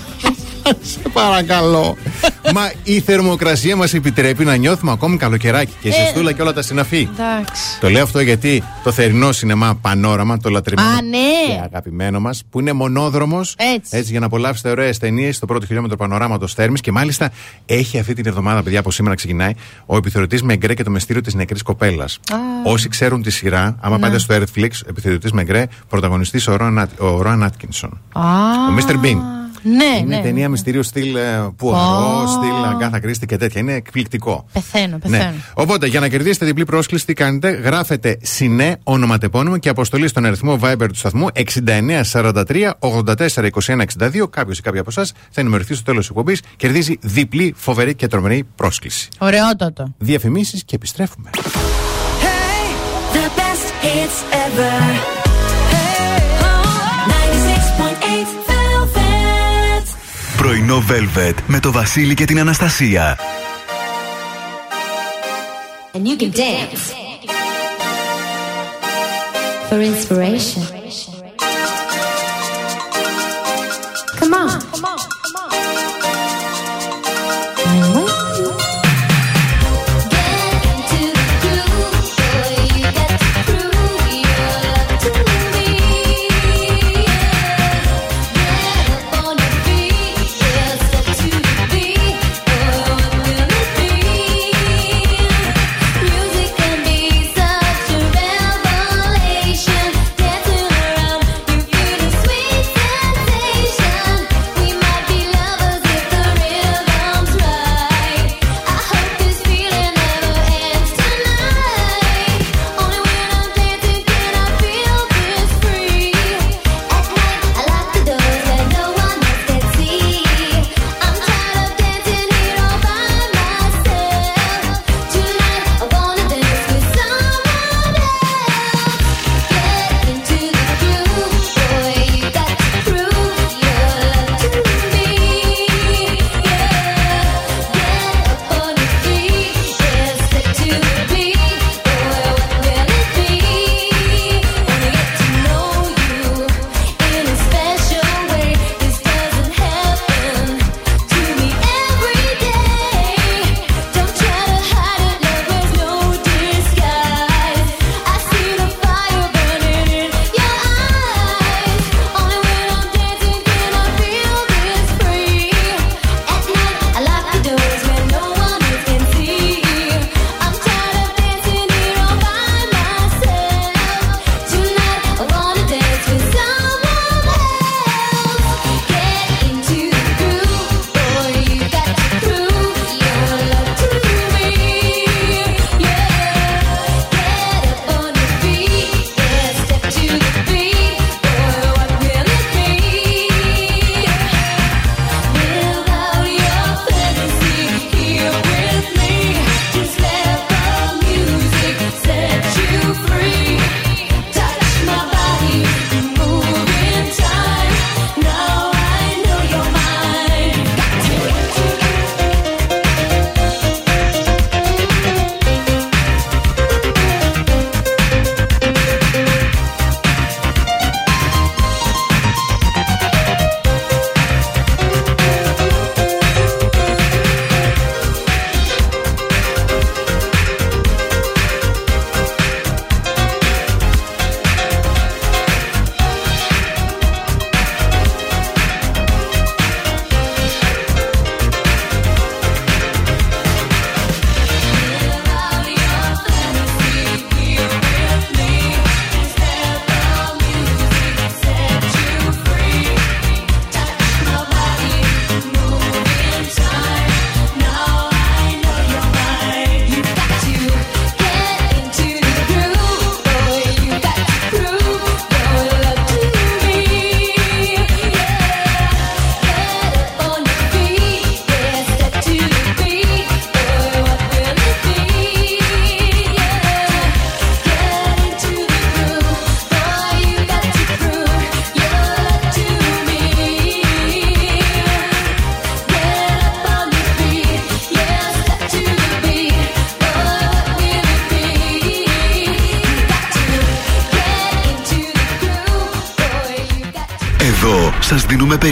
Σε παρακαλώ. Μα η θερμοκρασία μας επιτρέπει να νιώθουμε ακόμη καλοκαιράκι και η Ε. ζεστούλα και όλα τα συναφή. Εντάξει. Το λέω αυτό γιατί το θερινό σινεμά Πανόραμα, το λατρεμένο Α, ναι. Και αγαπημένο μας, που είναι μονόδρομος Έτσι. για να απολαύσετε ωραίες ταινίες στο πρώτο χιλιόμετρο πανοράματος Θέρμης και μάλιστα έχει αυτή την εβδομάδα, παιδιά, από σήμερα ξεκινάει, ο επιθεωρητής Μεγκρέ και το μυστήριο της νεκρής κοπέλας. Όσοι ξέρουν τη σειρά, άμα Ναι. πάτε στο Netflix, επιθεωρητής Μεγκρέ, πρωταγωνιστής ο Ρόαν Άτ- ο Ρόαν Άτκινσον. Α, Ο Mr. Bean. Ναι, Είναι ναι. ταινία μυστήριο στυλ ε, Πουαρό, Ω. στυλ Αγκάθα Κρίστη και τέτοια. Είναι εκπληκτικό. Πεθαίνω, πεθαίνω. Ναι. Οπότε, για να κερδίσετε διπλή πρόσκληση, τι κάνετε, γράφετε συνέ, ονοματεπώνυμο και αποστολή στον αριθμό Viber του σταθμού 6943 84 21 62. Κάποιος ή κάποια από εσάς θα ενημερωθεί στο τέλος της εκπομπής, κερδίζει διπλή φοβερή και τρομερή πρόσκληση. Ωραιότατο. Διαφημίσεις και επιστρέφουμε. The best hits ever. Πρωινό Velvet με το Βασίλη και την Αναστασία. And you can dance for inspiration. Come on.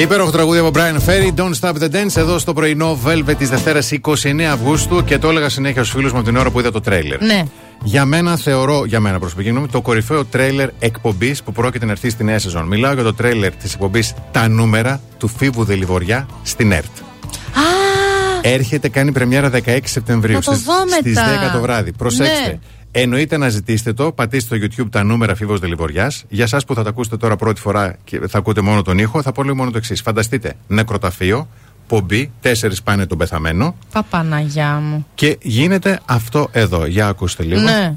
Υπέροχο τραγούδι από Brian Ferry, Don't Stop the Dance, εδώ στο πρωινό Velvet της Δευτέρας 29 Αυγούστου και το έλεγα συνέχεια στους φίλους μου από την ώρα που είδα το τρέιλερ. Ναι. Για μένα θεωρώ, για μένα προσωπική γνώμη, το κορυφαίο τρέιλερ εκπομπής που πρόκειται να έρθει στη νέα σεζόν. Μιλάω για το τρέιλερ της εκπομπής Τα νούμερα του Φίβου Δελιβοριά στην ΕΡΤ. Έρχεται, κάνει πρεμιέρα 16 Σεπτεμβρίου Θα το στις, δω στις μετά. 10 το βράδυ. Προσέξτε. Ναι. Εννοείται να ζητήσετε το, πατήστε στο YouTube τα νούμερα Φίβος Δελιβοριάς. Για εσά που θα τα ακούσετε τώρα πρώτη φορά και θα ακούτε μόνο τον ήχο, θα πω λίγο μόνο το εξής. Φανταστείτε, νεκροταφείο, πομπή, τέσσερις πάνε τον πεθαμένο Παπαναγιά μου. και γίνεται αυτό εδώ. Για ακούστε λίγο. Ναι.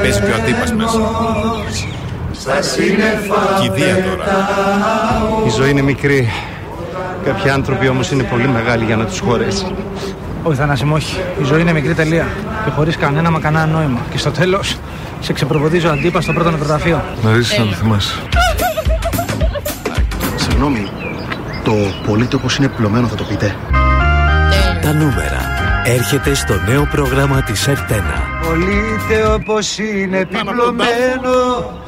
Παίζει και ο αντίπας μέσα. Στα σύννεφα Κηδεία τώρα. Η ζωή είναι μικρή. Κάποιοι άνθρωποι όμως είναι πολύ μεγάλοι για να τους χωρέσει. Όχι, Θανάσιμο, όχι. Η ζωή είναι μικρή τελεία. Και χωρίς κανένα μα κανένα νόημα. Και στο τέλος, σε ξεπροβοδίζει ο αντίπας στο πρώτο νεκροταφείο. Να ζήσεις να το θυμάσαι. Συγγνώμη, το πολίτοχος είναι πλωμένο θα το πείτε. Τα νούμερα. Έρχεται στο νέο πρόγραμμα της ΕΡΤΕΝΑ. Πολύτε όπως είναι επιπλωμένο.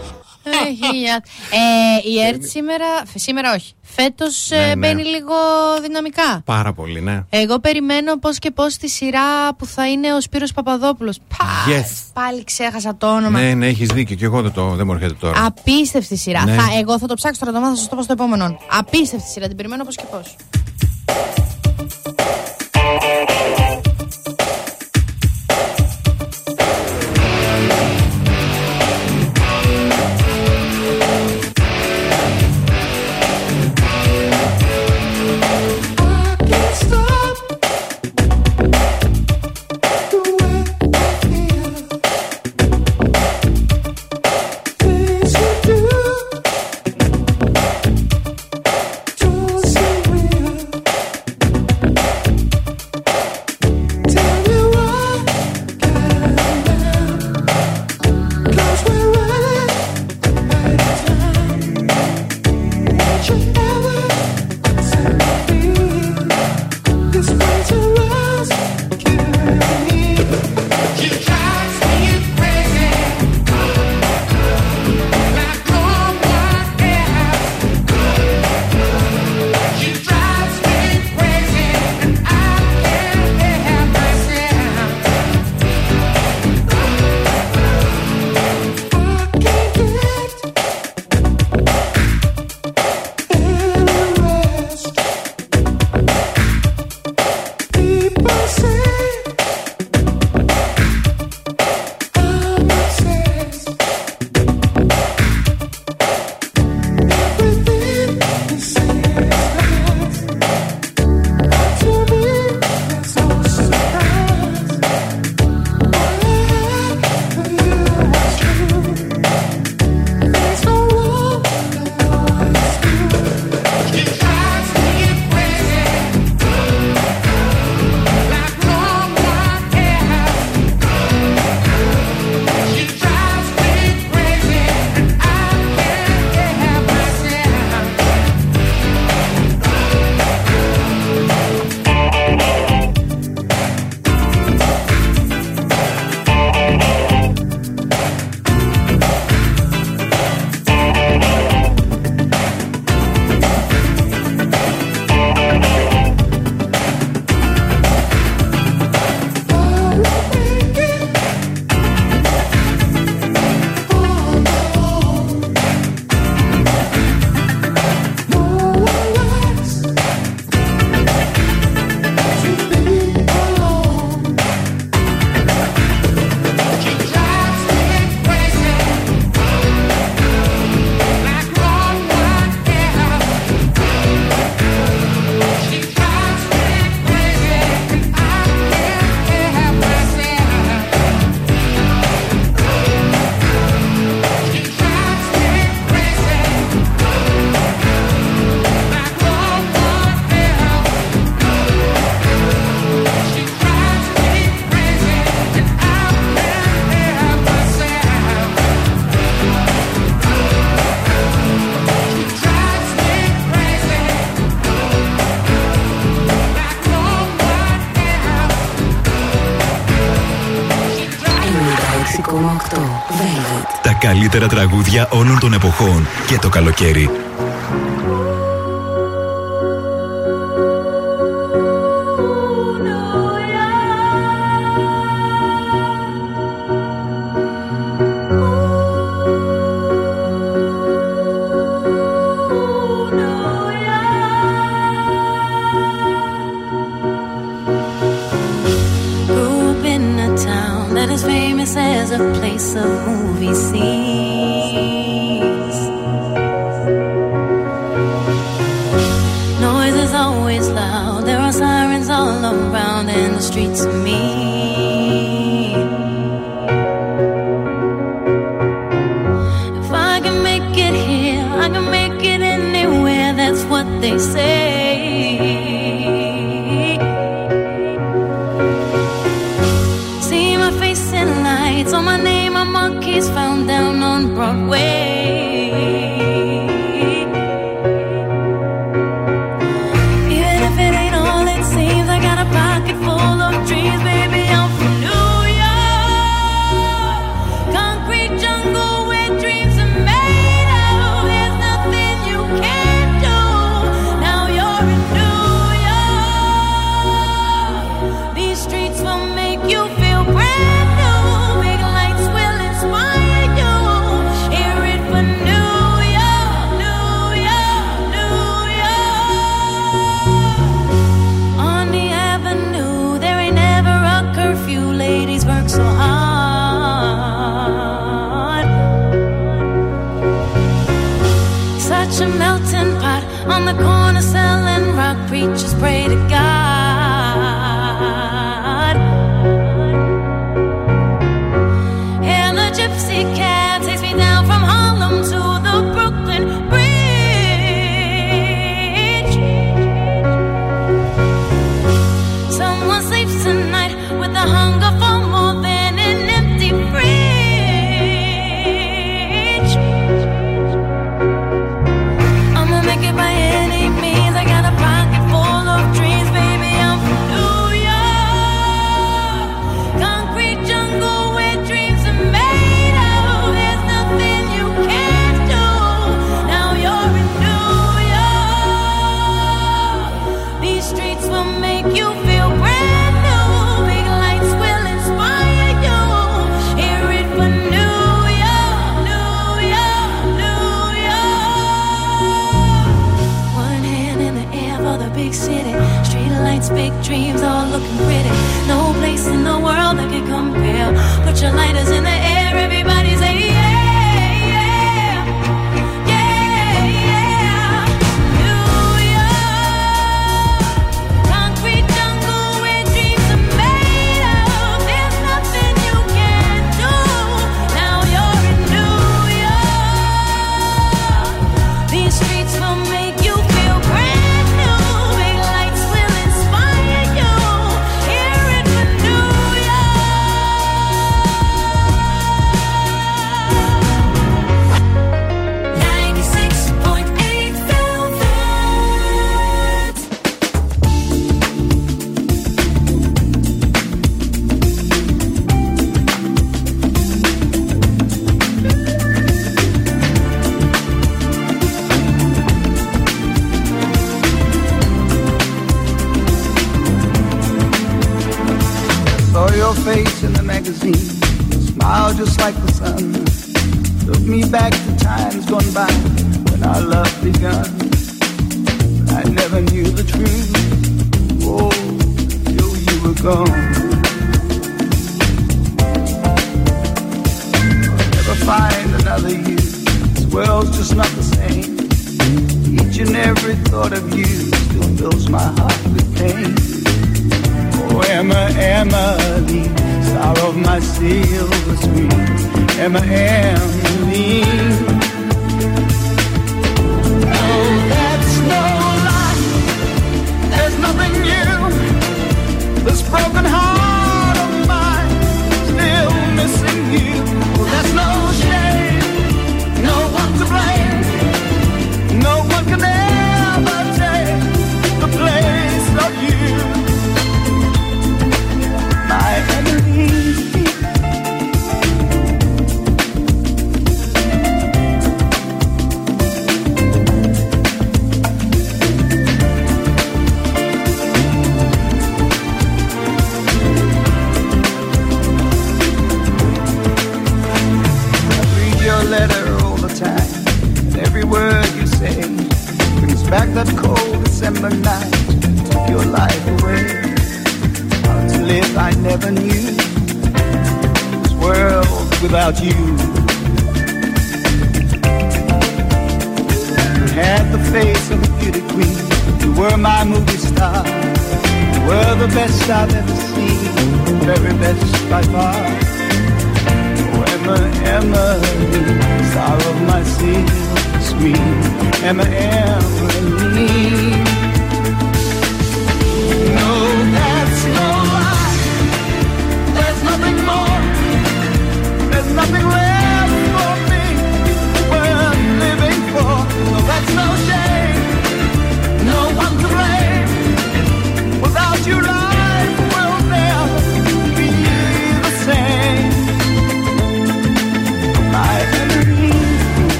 Ε, χίλια. Ε, η ΕΡΤ σήμερα, σήμερα όχι. Φέτος Ναι, ναι. μπαίνει λίγο δυναμικά. Πάρα πολύ, ναι. Εγώ περιμένω πώς και πώς τη σειρά που θα είναι ο Σπύρος Παπαδόπουλος. Πα, Yes. Πάλι ξέχασα το όνομα. Ναι, ναι, έχεις δίκιο. Και εγώ δεν, το, δεν μου έρχεται τώρα. Απίστευτη σειρά. Ναι. Θα, εγώ θα το ψάξω τώρα το μάθω, θα σα το πω στο επόμενο. Απίστευτη σειρά. Την περιμένω πώς και πώς. Καλύτερα τραγούδια όλων των εποχών και το καλοκαίρι.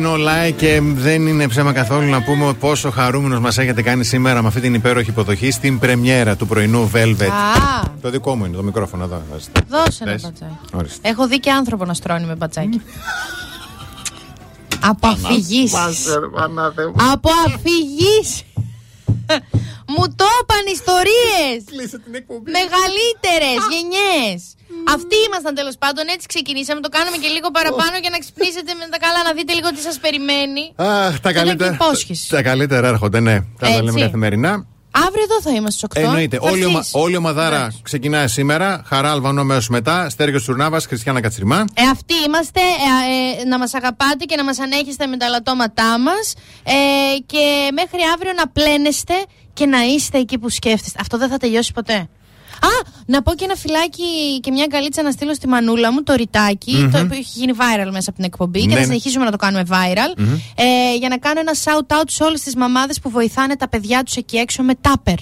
Emmeline, That's No Lie και δεν είναι ψέμα καθόλου να πούμε πόσο χαρούμενος μας έχετε κάνει σήμερα με αυτή την υπέροχη υποδοχή στην πρεμιέρα του πρωινού Velvet. Α, Το δικό μου είναι το μικρόφωνο εδώ. δώσε ένα Πες. μπατσάκι. Ορίστε. Έχω δει και άνθρωπο να στρώνει με μπατσάκι. Από αφηγήσει. Από αφηγήσει. Μου το είπαν ιστορίε. Μεγαλύτερε γενιέ. Αυτοί ήμασταν τέλος πάντων, έτσι ξεκινήσαμε. Το κάναμε και λίγο παραπάνω για να ξυπνήσετε με τα καλά, να δείτε λίγο τι σας περιμένει. Αχ, τα Και καλύτερα. και υπόσχεση. Τα καλύτερα έρχονται, ναι. Τα Έτσι. λέμε καθημερινά. Αύριο εδώ θα είμαστε στις 8. Εννοείται. Θα Όλη, η ομα- έρθεις. όλη η ομαδάρα ξεκινάει σήμερα. Χαρά Αλβανό μέρο μετά. Στέργιος Τουρνάβα, Χριστιανά Κατσριμά. Ε, αυτοί είμαστε. ε, ε, να μας αγαπάτε και να μας ανέχεστε με τα λατώματά μας. Ε, και μέχρι αύριο να πλένεστε και να είστε εκεί που σκέφτεστε. Αυτό δεν θα τελειώσει ποτέ. Α, να πω και ένα φυλάκι και μια καλίτσα να στείλω στη μανούλα μου, το ρητάκι, Μμμ. το οποίο έχει γίνει viral μέσα από την εκπομπή και Ναι, θα ναι. συνεχίσουμε να το κάνουμε viral. Μμμ. Ε, για να κάνω ένα shout out σε όλες τις μαμάδες που βοηθάνε τα παιδιά τους εκεί έξω με τάπερ.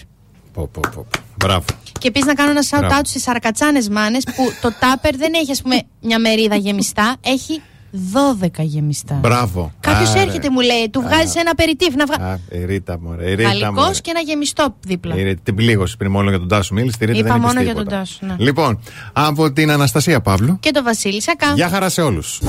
Πω, πω, πω. Μπράβο. Και επίσης να κάνω ένα shout Μπράβο. out στις αρακατσάνε μάνες που το τάπερ δεν έχει, ας πούμε, μια μερίδα γεμιστά, έχει 12 γεμιστά. Μπράβο. Κάποιος Άρε. έρχεται, μου λέει, του βγάζεις ένα περιτύφ να βγάλει. Α, η Ρίτα, μωρέ. Η Ρίτα, Γαλλικός μωρέ. και ένα γεμιστό δίπλα. Η Ρίτα, την πλήγωση πριν μόνο για τον Τάσο μίλησε. Τη Ρίτα Είπα δεν είπες μόνο για τίποτα. τον Τάσο, ναι. Λοιπόν, από την Αναστασία Παύλου. Και το Βασίλη Σακά. Γεια χαρά σε όλους.